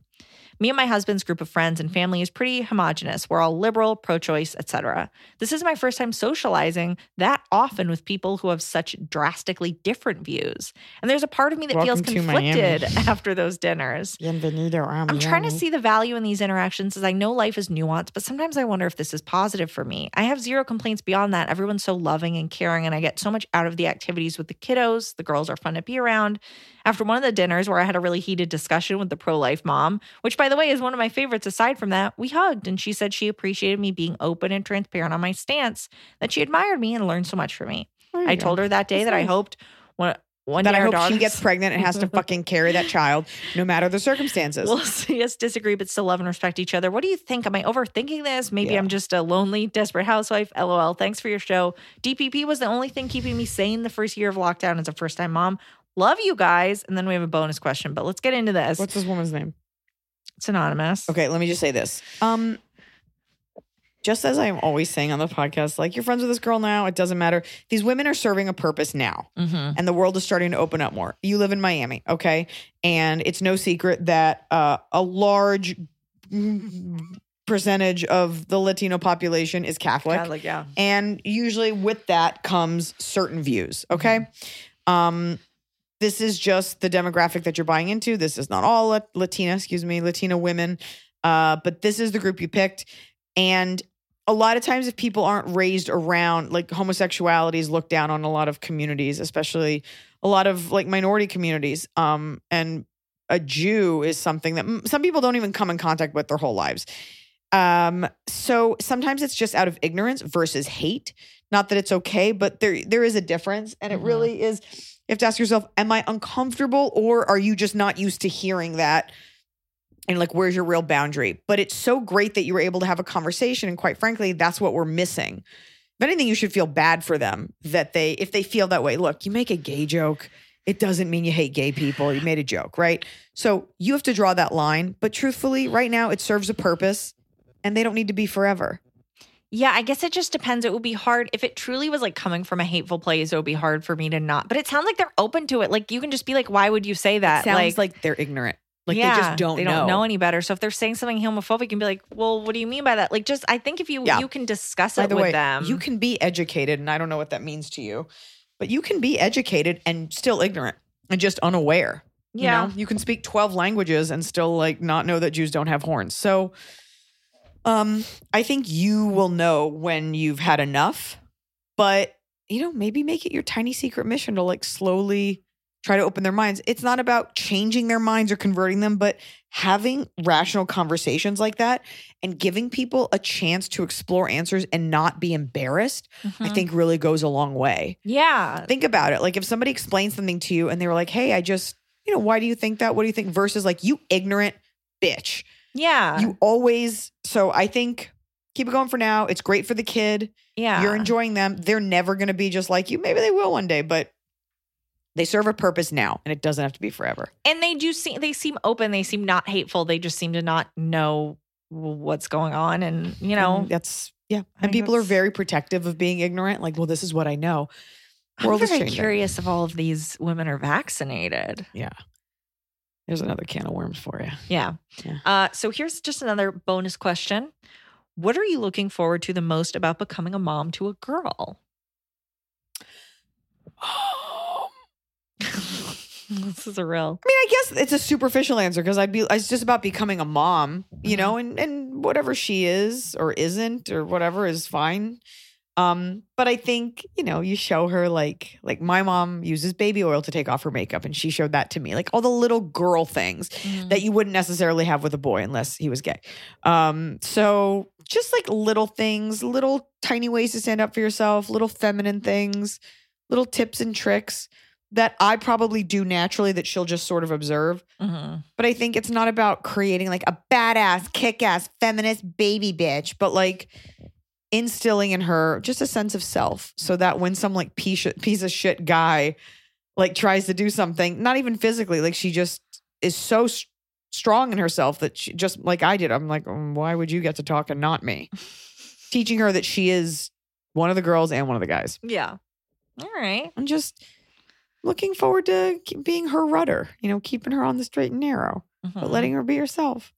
Me and my husband's group of friends and family is pretty homogenous. We're all liberal, pro-choice, etc. This is my first time socializing that often with people who have such drastically different views. And there's a part of me that Welcome feels conflicted after those dinners. Bienvenido a I'm trying to see the value in these interactions as I know life is nuanced, but sometimes I wonder if this is positive for me. I have zero complaints beyond that. Everyone's so loving and caring, and I get so much out of the activities with the kiddos. The girls are fun to be around. After one of the dinners where I had a really heated discussion with the pro life mom, which by the way is one of my favorites aside from that, we hugged and she said she appreciated me being open and transparent on my stance, that she admired me and learned so much from me. I go. told her that day That's that I hoped one, one that day I hope she gets pregnant and has to fucking carry that child no matter the circumstances. We'll see us disagree, but still love and respect each other. What do you think? Am I overthinking this? Maybe Yeah. I'm just a lonely, desperate housewife. LOL. Thanks for your show. DPP was the only thing keeping me sane the first year of lockdown as a first time mom. Love you guys. And then we have a bonus question, but let's get into this. What's this woman's name? it's anonymous. Okay, let me just say this. Um, just as I'm always saying on the podcast, like you're friends with this girl now, it doesn't matter. These women are serving a purpose now. Mm-hmm. and the world is starting to open up more. You live in Miami, okay? And it's no secret that uh, a large percentage of the Latino population is Catholic. Catholic, yeah. And usually with that comes certain views, okay? Um this is just the demographic that you're buying into. This is not all Lat- Latina, excuse me, Latina women. Uh, but this is the group you picked. And a lot of times if people aren't raised around like homosexuality is looked down on a lot of communities, especially a lot of like minority communities. Um, and a Jew is something that some people don't even come in contact with their whole lives. Um, so sometimes it's just out of ignorance versus hate. Not that it's okay, but there there is a difference, and it Mhm. really is. You have to ask yourself: Am I uncomfortable, or are you just not used to hearing that? And like, where's your real boundary? But it's so great that you were able to have a conversation, and quite frankly, that's what we're missing. If anything, you should feel bad for them that they, if they feel that way. Look, you make a gay joke, it doesn't mean you hate gay people. You made a joke, right? So you have to draw that line. But truthfully, right now, it serves a purpose, and they don't need to be forever. Yeah, I guess it just depends. It would be hard if it truly was like coming from a hateful place. It would be hard for me to not. But it sounds like they're open to it. Like you can just be like, "Why would you say that?" Sounds like, they're ignorant. Like they just don't they know. don't know any better. So if they're saying something homophobic, you can be like, "Well, what do you mean by that?" Like, just I think if you Yeah. you can discuss By it the with way, them, you can be educated, and I don't know what that means to you, but you can be educated and still ignorant and just unaware. Yeah. You, know? you can speak 12 languages and still like not know that Jews don't have horns. So um I think you will know when you've had enough, but you know, maybe make it your tiny secret mission to like slowly try to open their minds. It's not about changing their minds or converting them, but having rational conversations like that and giving people a chance to explore answers and not be embarrassed, I Mhm. think really goes a long way. yeah, Think about it. Like if somebody explains something to you and they were like, "Hey, I just, you know, why do you think that? What do you think?" versus like, "You ignorant bitch." Yeah, You always so I think keep it going for now. It's great for the kid. yeah. You're enjoying them. They're never going to be just like you. Maybe they will one day, but they serve a purpose now and it doesn't have to be forever. and they do seem they seem open. They seem not hateful. They just seem to not know what's going on, and you know, And that's yeah. And people are very protective of being ignorant. Like, well, this is what I know. I'm World is very curious if all of these women are vaccinated. Yeah. There's another can of worms for you. Yeah. Yeah. Uh, so here's just another bonus question. What are you looking forward to the most about becoming a mom to a girl? this is a real. I mean, I guess it's a superficial answer because I'd be it's just about becoming a mom, you know, and and whatever she is or isn't or whatever is fine. Um, but I think, you know, you show her like like my mom uses baby oil to take off her makeup and she showed that to me. Like all the little girl things that you wouldn't necessarily have with a boy unless he was gay. Um, so just like little things, little tiny ways to stand up for yourself, little feminine things, little tips and tricks that I probably do naturally that she'll just sort of observe. Mhm. But I think it's not about creating like a badass, kick ass, feminist baby bitch, but like instilling in her just a sense of self so that when some like piece, piece of shit guy like tries to do something, not even physically, like she just is so s- strong in herself that she just like I did. I'm like, "Mm, why would you get to talk and not me? teaching her that she is one of the girls and one of the guys. Yeah. All right. I'm just looking forward to being her rudder, you know, keeping her on the straight and narrow, but Mhm. letting her be herself.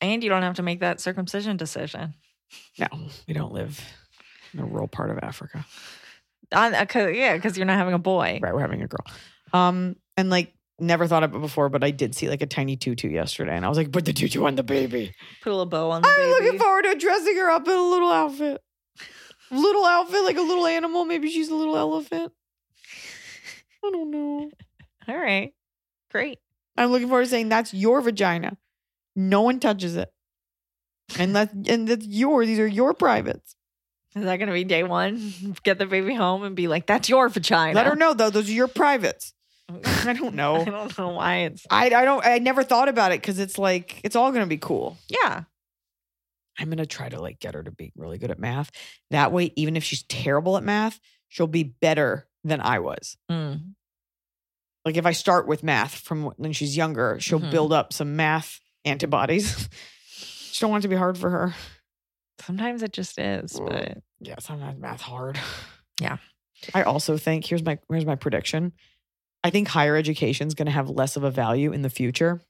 and you don't have to make that circumcision decision. No, we don't live in a rural part of Africa. On, uh, 'cause- yeah, because you're not having a boy. Right, we're having a girl. Um, and like never thought of it before, but I did see like a tiny tutu yesterday, and I was like, put the tutu on the baby. Put a little bow on the baby. I'm baby. looking forward to dressing her up in a little outfit. Little outfit, like a little animal. Maybe she's a little elephant. I don't know. All right. Great. I'm looking forward to saying that's your vagina. No one touches it. And that and that's yours. These are your privates. Is that going to be day one? Get the baby home and be like, that's your vagina. Let her know though, those are your privates. I don't know. I don't know why it's. I I don't I never thought about it because it's like it's all gonna be cool. Yeah. I'm gonna try to like get her to be really good at math. That way, even if she's terrible at math, she'll be better than I was. Mm. Like if I start with math from when she's younger, she'll Mhm. build up some math antibodies. Just don't want it to be hard for her. Sometimes it just is, but Yeah, sometimes math hard. Yeah. I also think here's my here's my prediction. I think higher education is going to have less of a value in the future.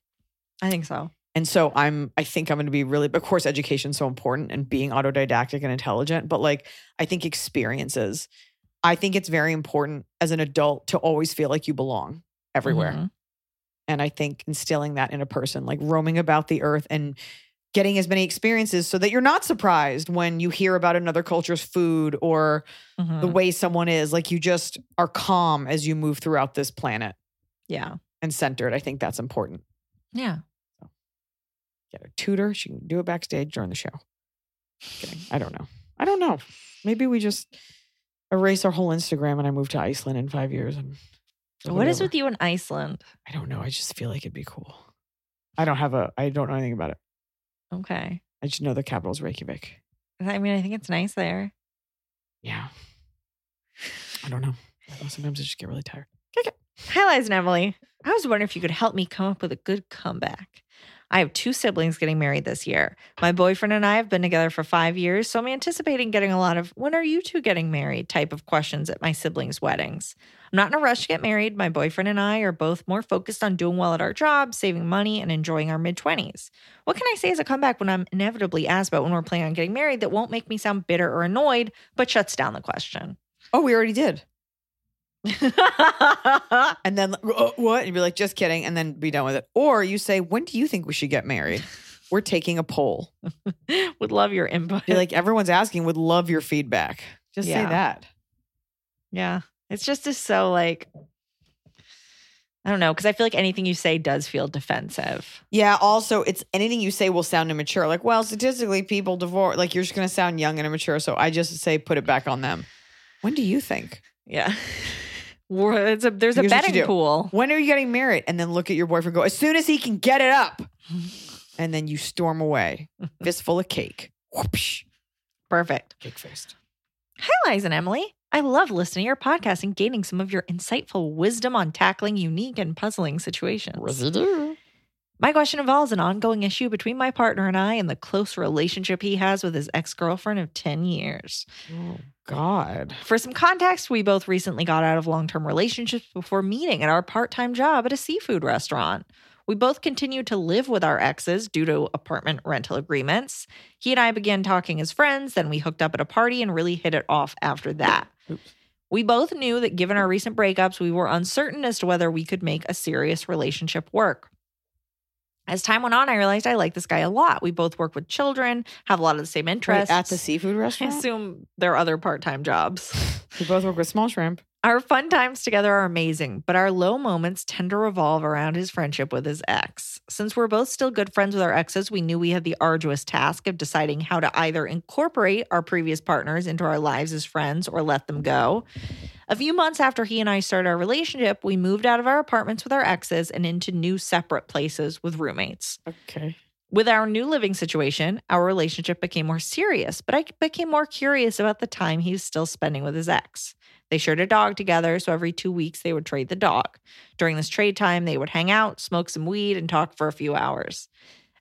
I think so. And so I'm I think I'm going to be really of course education's so important and being autodidactic and intelligent, but like I think experiences. I think it's very important as an adult to always feel like you belong everywhere. Mhm. And I think instilling that in a person, like roaming about the earth and getting as many experiences so that you're not surprised when you hear about another culture's food or Mhm. the way someone is. Like you just are calm as you move throughout this planet Yeah. and centered. I think that's important. Yeah. Get a tutor. She can do it backstage during the show. Kidding. I don't know. I don't know. Maybe we just erase our whole Instagram and I move to Iceland in five years. And What is with you in Iceland? I don't know. I just feel like it'd be cool. I don't have a. I don't know anything about it. Okay. I just know the capital is Reykjavik. I mean, I think it's nice there. Yeah. I don't know. Sometimes I just get really tired. Hi, Liza and Emily. I was wondering if you could help me come up with a good comeback. I have two siblings getting married this year. My boyfriend and I have been together for five years, so I'm anticipating getting a lot of when are you two getting married type of questions at my siblings' weddings. I'm not in a rush to get married. My boyfriend and I are both more focused on doing well at our jobs, saving money, and enjoying our mid 20s. What can I say as a comeback when I'm inevitably asked about when we're planning on getting married that won't make me sound bitter or annoyed, but shuts down the question? Oh, we already did. And then uh, what? And you'd be like, just kidding, and then be done with it. Or you say, when do you think we should get married? We're taking a poll. Would love your input. Be like, everyone's asking. Would love your feedback. Just say that. Yeah. It's just is so like I don't know, because I feel like anything you say does feel defensive. Yeah. Also, it's anything you say will sound immature. Like, well, statistically, people divorce. Like, you're just going to sound young and immature. So I just say, put it back on them. When do you think? Yeah. A, there's a Here's you betting pool. When are you getting married? And then look at your boyfriend. Go as soon as he can get it up, and then you storm away, fistful of cake. Whoopsh. Perfect. Cake faced. Hi, Liza and Emily. I love listening to your podcast and gaining some of your insightful wisdom on tackling unique and puzzling situations. My question involves an ongoing issue between my partner and I and the close relationship he has with his ex girlfriend of 10 years. Oh God. For some context, we both recently got out of long term relationships before meeting at our part time job at a seafood restaurant. We both continued to live with our exes due to apartment rental agreements. He and I began talking as friends, then we hooked up at a party and really hit it off after that. Oops. We both knew that given our recent breakups, we were uncertain as to whether we could make a serious relationship work. As time went on, I realized I like this guy a lot. We both work with children, have a lot of the same Wait, interests. at the seafood restaurant? I assume there are other part time jobs. We both work with small shrimp. Our fun times together are amazing, but our low moments tend to revolve around his friendship with his ex. Since we're both still good friends with our exes, we knew we had the arduous task of deciding how to either incorporate our previous partners into our lives as friends or let them go. A few months after he and I started our relationship, we moved out of our apartments with our exes and into new separate places with roommates. Okay. With our new living situation, our relationship became more serious, but I became more curious about the time he was still spending with his ex. They shared a dog together, so every two weeks they would trade the dog. During this trade time, they would hang out, smoke some weed, and talk for a few hours.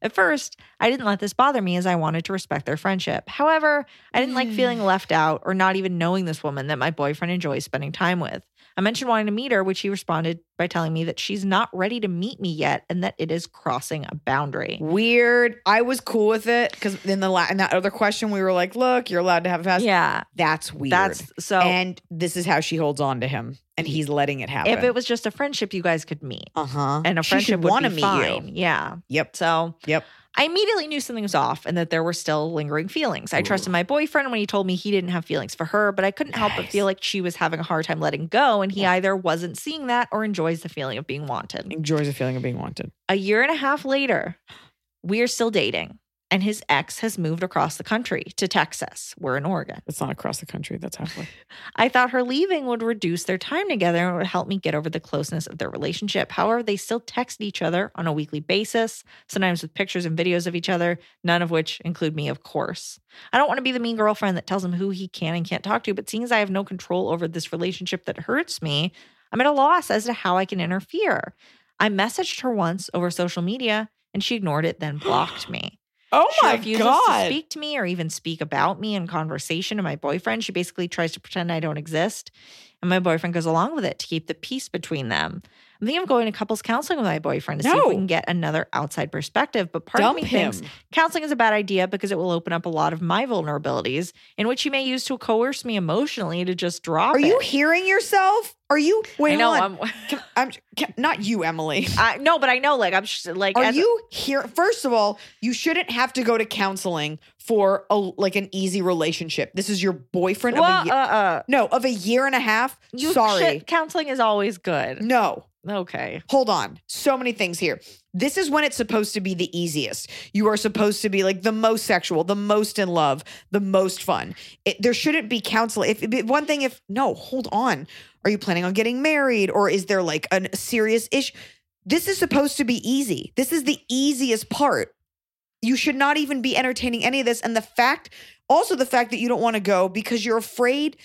At first, I didn't let this bother me as I wanted to respect their friendship. However, I didn't like feeling mm. left out or not even knowing this woman that my boyfriend enjoys spending time with. I mentioned wanting to meet her, which he responded by telling me that she's not ready to meet me yet and that it is crossing a boundary. Weird. I was cool with it because in the la- in that other question we were like, "Look, you're allowed to have a past." Yeah. That's weird. That's so and this is how she holds on to him, and he's letting it happen. if it was just a friendship, you guys could meet. uh huh, And a friendship would want to meet fine. you. Yeah. Yep. So Yep. I immediately knew something was off and that there were still lingering feelings. I trusted my boyfriend when he told me he didn't have feelings for her, but I couldn't help but feel like she was having a hard time letting go, and he either wasn't seeing that or enjoys the feeling of being wanted. Enjoys the feeling of being wanted. A year and a half later, we are still dating, and his ex has moved across the country to Texas. We're in Oregon. It's not across the country. That's halfway. I thought her leaving would reduce their time together and would help me get over the closeness of their relationship. However, they still text each other on a weekly basis, sometimes with pictures and videos of each other, none of which include me, of course. I don't want to be the mean girlfriend that tells him who he can and can't talk to, but seeing as I have no control over this relationship that hurts me, I'm at a loss as to how I can interfere. I messaged her once over social media and she ignored it, then blocked me. Oh my She refuses god! to speak to me or even speak about me in conversation to my boyfriend. She basically tries to pretend I don't exist. And my boyfriend goes along with it to keep the peace between them. I'm thinking of going to couples counseling with my boyfriend to see if we can get another outside perspective. But part Dump of me him. thinks counseling is a bad idea because it will open up a lot of my vulnerabilities in which he may use to coerce me emotionally to just drop Are you hearing yourself? Are you? Wait, I know. I'm, Can- I'm, can- not you, Emily. I, no, but I know. Like I'm just like. Are you here? First of all, you shouldn't have to go to counseling for a like an easy relationship. This is your boyfriend of a year. uh, uh, no, of a year and a half. you Sorry, should- counseling is always good. no. Okay. Hold on. So many things here. This is when it's supposed to be the easiest. You are supposed to be like the most sexual, the most in love, the most fun. It, there shouldn't be counseling. If, if one thing, if no, hold on. Are you planning on getting married, or is there like a serious issue? This is supposed to be easy. This is the easiest part. You should not even be entertaining any of this. And the fact, also the fact that you don't want to go because you're afraid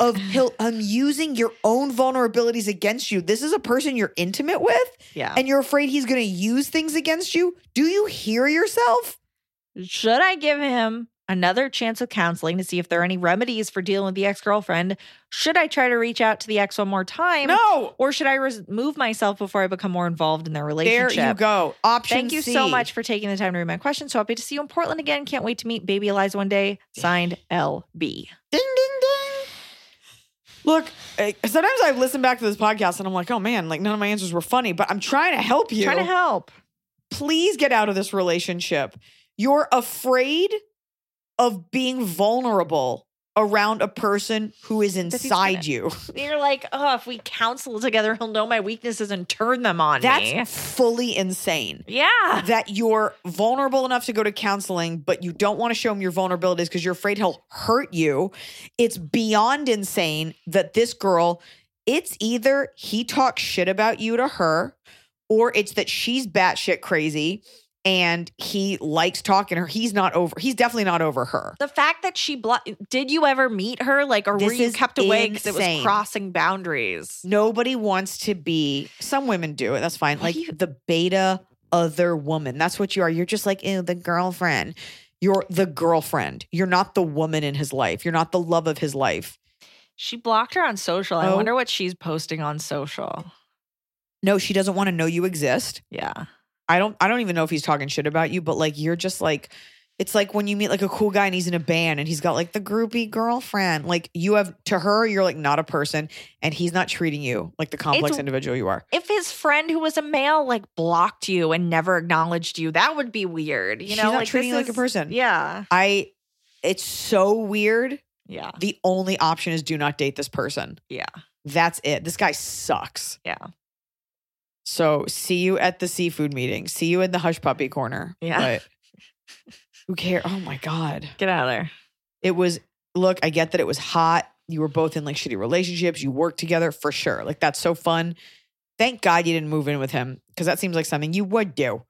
of he'll um, using your own vulnerabilities against you. This is a person you're intimate with, Yeah. and you're afraid he's going to use things against you. Do you hear yourself? Should I give him another chance of counseling to see if there are any remedies for dealing with the ex girlfriend? Should I try to reach out to the ex one more time? No. Or should I remove myself before I become more involved in their relationship? There you go. Option Thank you so much for taking the time to read my question. So happy to see you in Portland again. Can't wait to meet baby Eliza one day. Signed LB. Ding ding ding. Look, eh, sometimes I listen back to this podcast and I'm like, oh man, like none of my answers were funny, but I'm trying to help you. Trying to help. Please get out of this relationship. You're afraid of being vulnerable around a person who is inside you. You're like, oh, if we counsel together, he'll know my weaknesses and turn them on That's me. fully insane. Yeah. That you're vulnerable enough to go to counseling, but you don't want to show him your vulnerabilities because you're afraid he'll hurt you. It's beyond insane that this girl, it's either he talks shit about you to her, or it's that she's batshit crazy and he likes talking to her. He's not over, he's definitely not over her. The fact that she blocked, did you ever meet her? Like, or were you kept away because it was crossing boundaries? Nobody wants to be, some women do it. That's fine. What like you- the beta other woman. That's what you are. You're just like, the girlfriend. You're the girlfriend. You're not the woman in his life. You're not the love of his life. She blocked her on social. I Oh. wonder what she's posting on social. No, she doesn't want to know you exist. Yeah. I don't I don't even know if he's talking shit about you, but like you're just like it's like when you meet like a cool guy and he's in a band and he's got like the groupie girlfriend. Like you have to her, you're like not a person and he's not treating you like the complex It's- individual you are. If his friend who was a male like blocked you and never acknowledged you, that would be weird. You She's know, not like treating you like a person. Yeah. I it's so weird. Yeah. The only option is do not date this person. Yeah. That's it. This guy sucks. Yeah. So see you at the seafood meeting. See you in the hush puppy corner. Yeah. But who cares? Oh my God. Get out of there. It was look, I get that it was hot. You were both in like shitty relationships. You worked together for sure. Like that's so fun. Thank God you didn't move in with him because that seems like something you would do.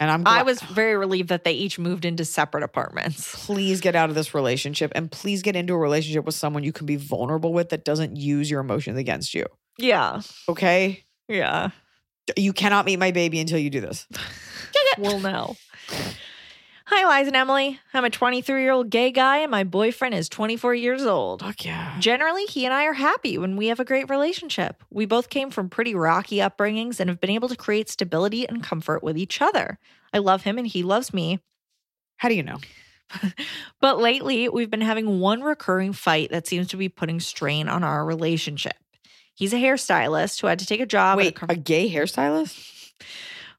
And I'm I was very relieved that they each moved into separate apartments. please get out of this relationship and please get into a relationship with someone you can be vulnerable with that doesn't use your emotions against you. Yeah. Okay? Yeah. You cannot meet my baby until you do this. We'll know. Hi, Liza and Emily. I'm a 23 year old gay guy, and my boyfriend is 24 years old. Fuck yeah. Generally, he and I are happy when we have a great relationship. We both came from pretty rocky upbringings and have been able to create stability and comfort with each other. I love him and he loves me. How do you know? But lately, we've been having one recurring fight that seems to be putting strain on our relationship. He's a hairstylist who had to take a job. at a Wait, com- a gay hairstylist?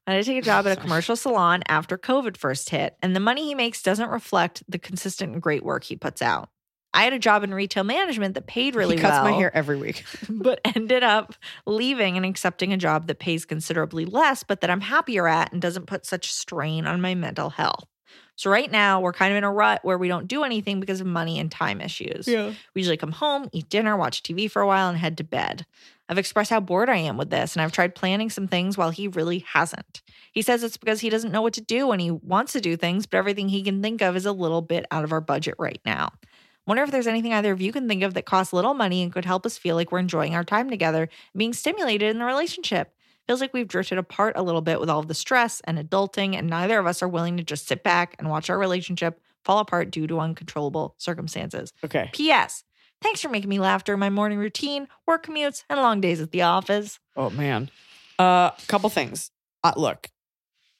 I had to take a job at a commercial salon after COVID first hit, and the money he makes doesn't reflect the consistent and great work he puts out. I had a job in retail management that paid really he cuts well, my hair every week. but ended up leaving and accepting a job that pays considerably less, but that I'm happier at and doesn't put such strain on my mental health. So right now we're kind of in a rut where we don't do anything because of money and time issues. Yeah. We usually come home, eat dinner, watch TV for a while, and head to bed. I've expressed how bored I am with this, and I've tried planning some things while he really hasn't. He says it's because he doesn't know what to do and he wants to do things, but everything he can think of is a little bit out of our budget right now. Wonder if there's anything either of you can think of that costs little money and could help us feel like we're enjoying our time together being stimulated in the relationship. Feels like we've drifted apart a little bit with all of the stress and adulting, and neither of us are willing to just sit back and watch our relationship fall apart due to uncontrollable circumstances. Okay. P.S. Thanks for making me laugh during my morning routine, work commutes, and long days at the office. Oh man. A uh, couple things. Uh, look,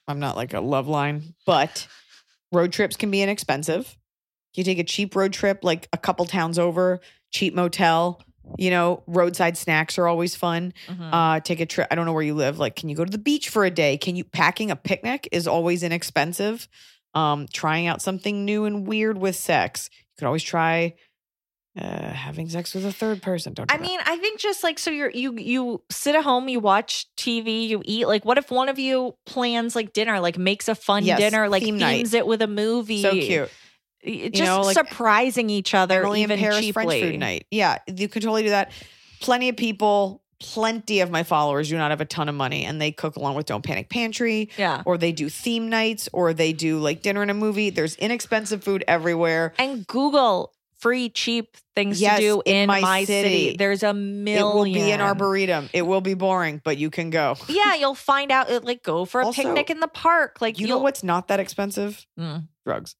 I'm not like a love line, but road trips can be inexpensive. You take a cheap road trip, like a couple towns over, cheap motel. You know, roadside snacks are always fun. Uh, take a trip. I don't know where you live. Like, can you go to the beach for a day? Can you packing a picnic is always inexpensive. Um, trying out something new and weird with sex. You could always try uh, having sex with a third person. Don't. Do I that. mean, I think just like so you're you you sit at home, you watch TV, you eat. Like, what if one of you plans like dinner, like makes a fun Yes, dinner, like theme themes night. it with a movie? so cute. Just know, like surprising each other, Emily even Paris cheaply. French food night. Yeah, you could totally do that. Plenty of people, plenty of my followers do not have a ton of money, and they cook along with Don't Panic Pantry, Yeah. or they do theme nights, or they do like dinner and a movie. There's inexpensive food everywhere. And Google free, cheap things Yes, to do in in, my my, city. city. There's a million. It will be an arboretum. It will be boring, but you can go. Yeah, you'll find out. it- Like, go for a Also, picnic in the park. Like, You know what's not that expensive? Mm, Drugs.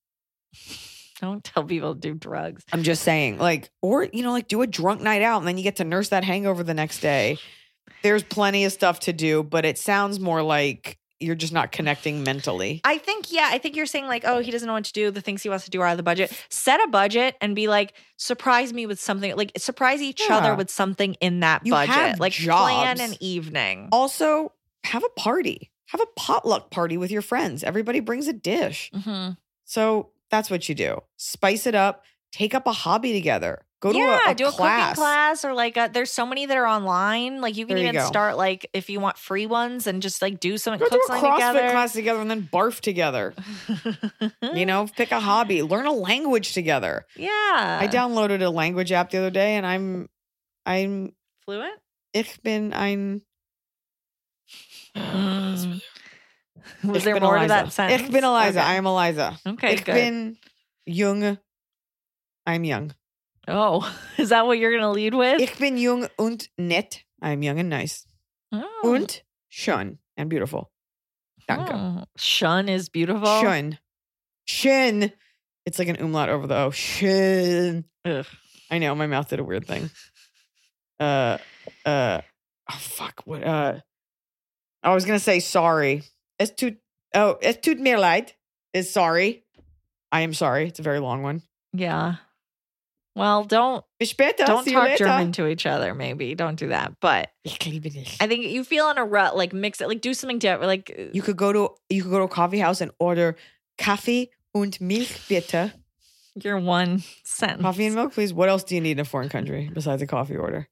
Don't tell people to do drugs. I'm just saying, like, or you know, like do a drunk night out, and then you get to nurse that hangover the next day. There's plenty of stuff to do, but it sounds more like you're just not connecting mentally. I think, yeah, I think you're saying like, oh, he doesn't know what to do. The things he wants to do are out of the budget. Set a budget and be like, surprise me with something. Like, surprise each Yeah. other with something in that You budget. have Like, plan an evening. Also, have a party. Have a potluck party with your friends. Everybody brings a dish. hmm So that's what you do. Spice it up. Take up a hobby together. Go to yeah, a, a do a class. cooking class or like a, there's so many that are online. Like you can There even start like if you want free ones and just like do something, Go cook to a CrossFit together. class together and then barf together. You know, pick a hobby. Learn a language together. yeah, I downloaded a language app the other day and I'm I'm fluent. ich bin ein Was ich there more Eliza. to that sentence? Ich bin Eliza. Okay. I am Eliza. Okay, ich good. bin jung. I'm young. oh, is that what you're gonna lead with? Ich bin jung und nett. I'm young and nice. Oh. Und schön and beautiful. Danke. Oh, Shun is beautiful. Schön. Schön. It's like an umlaut over the O. Schön. Ugh. I know my mouth did a weird thing. Uh, uh, oh fuck. What? Uh, I was gonna say sorry. Es tut. Oh, es tut mir leid. Is sorry. I am sorry. It's a very long one. Yeah. Well, don't später. don't talk later. German to each other. Maybe don't do that. But Ich liebe dich. I think you feel in a rut. Like mix it. Like do something different. Like uh, You could go to you could go to a coffee house and order Kaffee und Milch bitte. your one sentence. Coffee and milk, please. What else do you need in a foreign country besides a coffee order?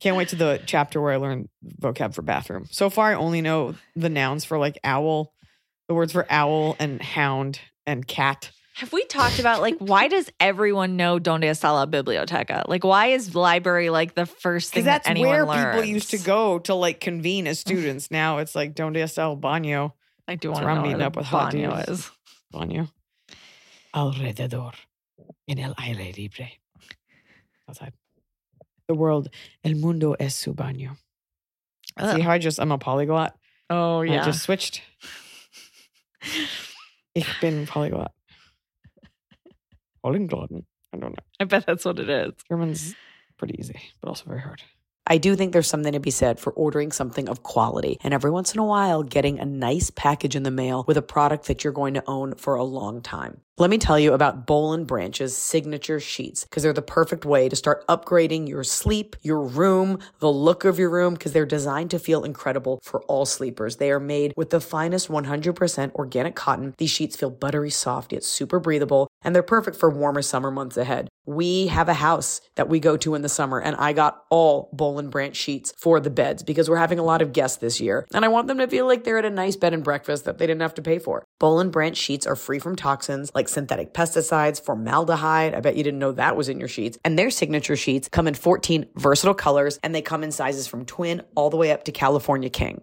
Can't wait to the chapter where I learn vocab for bathroom. So far, I only know the nouns for like owl, the words for owl and hound and cat. Have we talked about like why does everyone know Donde está la biblioteca? Like why is library like the first thing that's that anyone where learns? people used to go to like convene as students. now it's like Donde está el baño? I do That's want to where know meeting up with baño is. Baño. Alrededor. En el aire libre. Outside. The world. El mundo es su baño. See how I just, I'm a polyglot? Oh yeah. I just switched. Ich bin polyglot. Polyglot. I don't know. I bet that's what it is. German's pretty easy, but also very hard. I do think there's something to be said for ordering something of quality and every once in a while getting a nice package in the mail with a product that you're going to own for a long time. Let me tell you about Boll and Branch's signature sheets because they're the perfect way to start upgrading your sleep, your room, the look of your room because they're designed to feel incredible for all sleepers. They are made with the finest 100% organic cotton. These sheets feel buttery soft yet super breathable and they're perfect for warmer summer months ahead. We have a house that we go to in the summer and I got all Boll and Branch sheets for the beds because we're having a lot of guests this year and I want them to feel like they're at a nice bed and breakfast that they didn't have to pay for. Boll and Branch sheets are free from toxins like synthetic pesticides, formaldehyde. I bet you didn't know that was in your sheets. And their signature sheets come in 14 versatile colors and they come in sizes from twin all the way up to California King.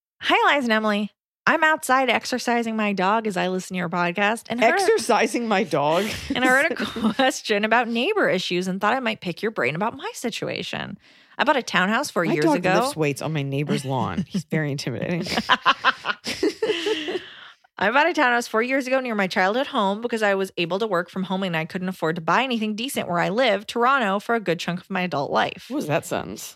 Hi, Liza and Emily. I'm outside exercising my dog as I listen to your podcast and heard, Exercising my dog. and I heard a question about neighbor issues and thought I might pick your brain about my situation. I bought a townhouse four my years dog ago. lifts weights on my neighbor's lawn. He's very intimidating. I bought a townhouse four years ago near my childhood home because I was able to work from home and I couldn't afford to buy anything decent where I live, Toronto, for a good chunk of my adult life. what was that sentence?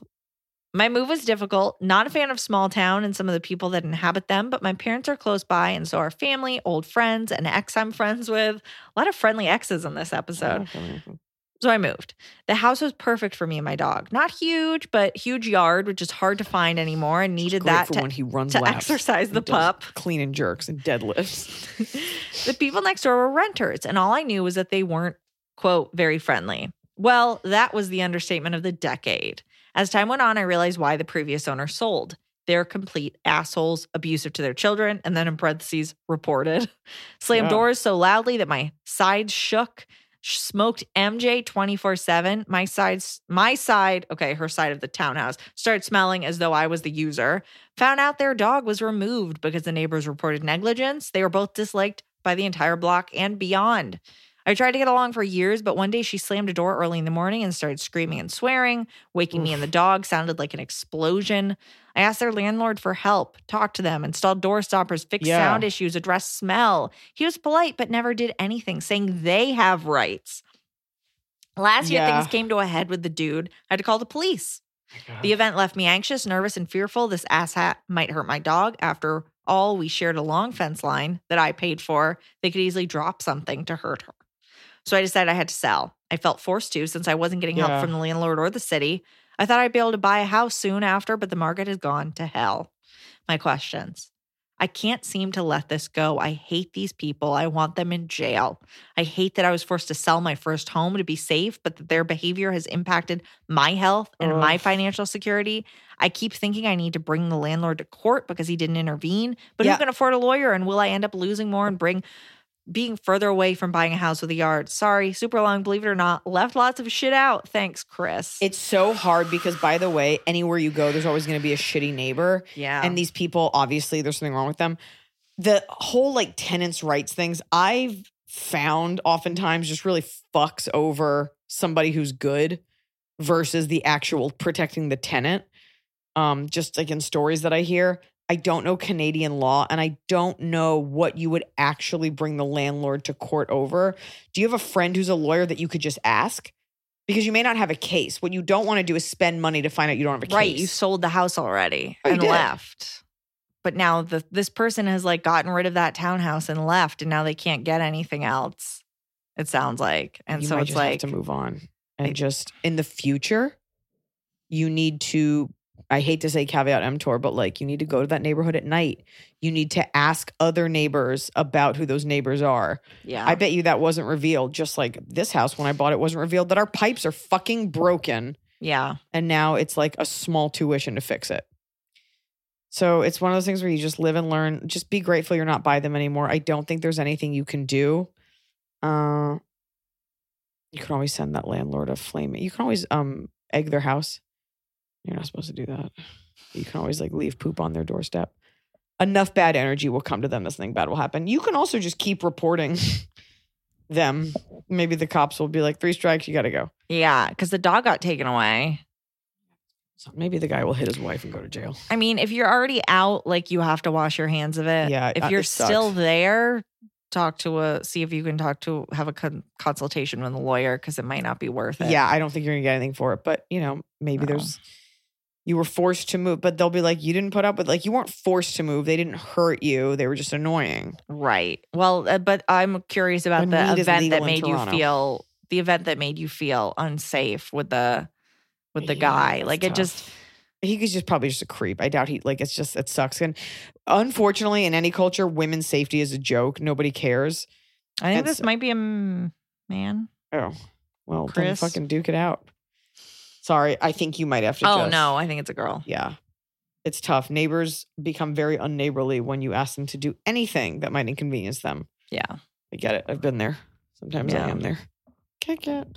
My move was difficult. Not a fan of small town and some of the people that inhabit them, but my parents are close by, and so are family, old friends, an ex I'm friends with. A lot of friendly exes in this episode. Oh, so I moved. The house was perfect for me and my dog. Not huge, but huge yard, which is hard to find anymore, and needed that to, when he runs to laps. exercise the pup. Clean and jerks and deadlifts. the people next door were renters, and all I knew was that they weren't, quote, very friendly. Well, that was the understatement of the decade. As time went on, I realized why the previous owner sold. They're complete assholes, abusive to their children, and then in parentheses, reported. Slammed Yeah. doors so loudly that my sides shook. Smoked MJ 24 7. My sides, my side, okay, her side of the townhouse started smelling as though I was the user. Found out their dog was removed because the neighbors reported negligence. They were both disliked by the entire block and beyond. I tried to get along for years, but one day she slammed a door early in the morning and started screaming and swearing. Waking me and the dog sounded like an explosion. I asked their landlord for help, talked to them, installed door stoppers, fixed Yeah. sound issues, addressed smell. He was polite, but never did anything, saying they have rights. Last year, Yeah. things came to a head with the dude. I had to call the police. The event left me anxious, nervous, and fearful this asshat might hurt my dog. After all, we shared a long fence line that I paid for. They could easily drop something to hurt her. So I decided I had to sell. I felt forced to since I wasn't getting Yeah. help from the landlord or the city. I thought I'd be able to buy a house soon after, but the market has gone to hell. My questions. I can't seem to let this go. I hate these people. I want them in jail. I hate that I was forced to sell my first home to be safe, but that their behavior has impacted my health and my financial security. I keep thinking I need to bring the landlord to court because he didn't intervene, but Yeah. who can afford a lawyer? And will I end up losing more and bring being further away from buying a house with a yard? Sorry, super long, believe it or not. Left lots of shit out. Thanks, Chris. It's so hard because, by the way, anywhere you go, there's always going to be a shitty neighbor. yeah. And these people, obviously, there's something wrong with them. The whole like tenants' rights things, I've found oftentimes just really fucks over somebody who's good versus the actual protecting the tenant. Um, just like in stories that I hear, I don't know Canadian law and I don't know what you would actually bring the landlord to court over. Do you have a friend who's a lawyer that you could just ask? Because you may not have a case. What you don't want to do is spend money to find out you don't have a case. right. You sold the house already Oh, and left. But now the this person has like gotten rid of that townhouse and left, and now they can't get anything else. It sounds like, and you so it's just like have to move on and I- just in the future you need to i hate to say caveat emptor but like you need to go to that neighborhood at night you need to ask other neighbors about who those neighbors are yeah. i bet you that wasn't revealed just like this house when i bought it wasn't revealed that our pipes are fucking broken yeah. and now it's like a small tuition to fix it so it's one of those things where you just live and learn just be grateful you're not by them anymore i don't think there's anything you can do Uh, you can always send that landlord a flame. You can always um egg their house. You're not supposed to do that. You can always like leave poop on their doorstep. Enough bad energy will come to them that something bad will happen. You can also just keep reporting them. Maybe the cops will be like, three strikes, you got to go. Yeah, because the dog got taken away. So maybe the guy will hit his wife and go to jail. I mean, if you're already out, like you have to wash your hands of it. Yeah, If uh, you're still there, talk to a see if you can talk to have a con- consultation with a lawyer because it might not be worth it. Yeah, I don't think you're gonna get anything for it, but you know, maybe No. there's you were forced to move, but they'll be like, you didn't put up with like you weren't forced to move. They didn't hurt you. They were just annoying. Right. Well, uh, but I'm curious about When the event that made you feel the event that made you feel unsafe with the with the Yeah, guy. Like it just he was just probably just a creep. I doubt he like it's just it sucks. And unfortunately, in any culture, women's safety is a joke. Nobody cares. I think this might be a man. Oh, well, then Chris? fucking duke it out. Sorry, I think you might have to. Oh just- no, I think it's a girl. Yeah. It's tough. Neighbors become very unneighborly when you ask them to do anything that might inconvenience them. Yeah. I get it. I've been there. Sometimes I am there. Kick it.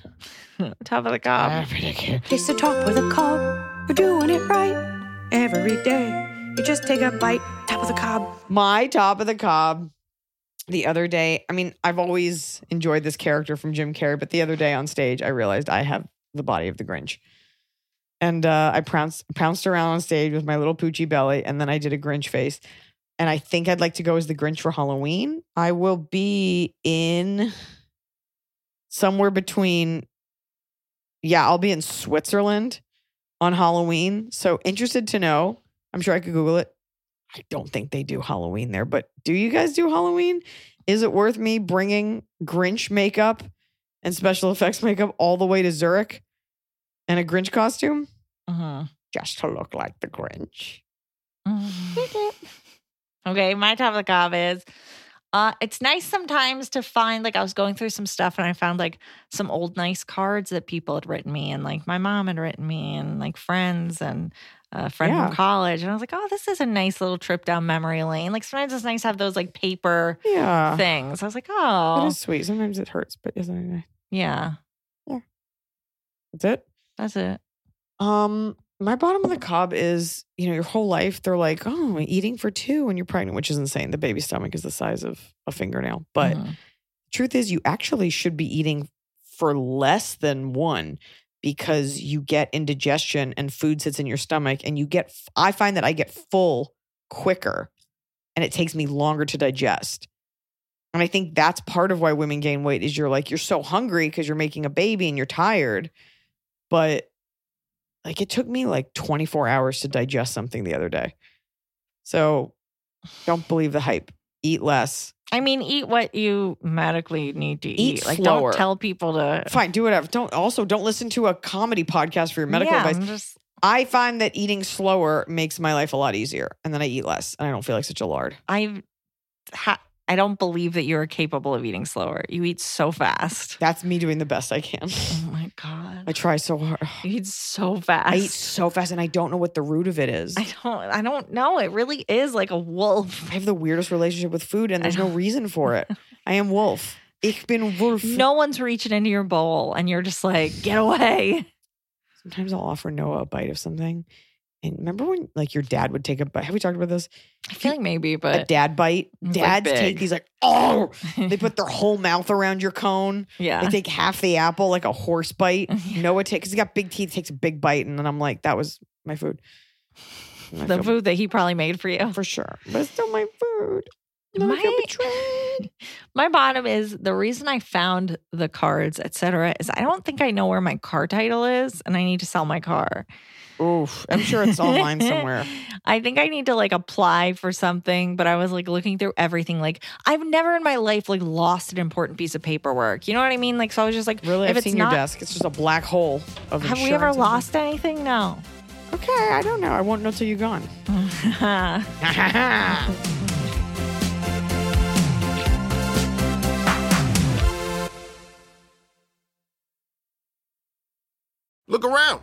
Top of the cop. It's the top of the cob. You're doing it right every day. You just take a bite, top of the cob. My top of the cob the other day. I mean, I've always enjoyed this character from Jim Carrey, but the other day on stage, I realized I have the body of the Grinch. And uh, I pounced, pounced around on stage with my little poochy belly, and then I did a Grinch face. And I think I'd like to go as the Grinch for Halloween. I will be in somewhere between, yeah, I'll be in Switzerland on Halloween. So interested to know. I'm sure I could Google it. I don't think they do Halloween there, but do you guys do Halloween? Is it worth me bringing Grinch makeup and special effects makeup all the way to Zurich and a Grinch costume Mhm. just to look like the Grinch? okay, my top of the cob is uh it's nice sometimes to find like I was going through some stuff and I found like some old nice cards that people had written me and like my mom had written me and like friends and a friend Yeah. from college and I was like, "Oh, this is a nice little trip down memory lane." Like sometimes it's nice to have those like paper Yeah. things. I was like, "Oh, is sweet. Sometimes it hurts, but isn't it nice? yeah, That's it. That's it." Um, my bottom of the cob is, you know, your whole life they're like, oh, eating for two when you're pregnant, which is insane. The baby's stomach is the size of a fingernail. But Mhm. truth is, you actually should be eating for less than one because you get indigestion and food sits in your stomach, and you get. I find that I get full quicker, and it takes me longer to digest. And I think that's part of why women gain weight is you're like you're so hungry because you're making a baby and you're tired, but like it took me like 24 hours to digest something the other day. So don't believe the hype. Eat less. I mean, eat what you medically need to eat. Eat like, slower. don't tell people to. Fine, do whatever. Don't also don't listen to a comedy podcast for your medical yeah, advice. Just I find that eating slower makes my life a lot easier, and then I eat less, and I don't feel like such a lard. I ha- I don't believe that you are capable of eating slower. You eat so fast. That's me doing the best I can. My god. I try so hard. you eat so fast. I eat so fast, and I don't know what the root of it is. I don't I don't know. It really is like a wolf. I have the weirdest relationship with food, and there's no reason for it. I am wolf. Ich bin Wolf. No one's reaching into your bowl and you're just like, get away. Sometimes I'll offer Noah a bite of something. And remember when like your dad would take a bite? Have we talked about this? I feel like maybe, but a dad bite. It's, like, Dads take these like, oh, they put their whole mouth around your cone. yeah. They take half the apple like a horse bite. Yeah. Noah takes, because he's got big teeth, takes a big bite. And then I'm like, that was my food. The feel- food that he probably made for you. For sure. But it's still my food. My- My bottom is the reason I found the cards, etc., is I don't think I know where my car title is and I need to sell my car. Oof. I'm sure it's online somewhere. I think I need to like apply for something, but I was like looking through everything. Like I've never in my life like lost an important piece of paperwork. You know what I mean? Like so I was just like, Really? if I've it's seen not, your desk. It's just a black hole of have we ever lost anything? No. Okay, I don't know. I won't know till you're gone. Look around.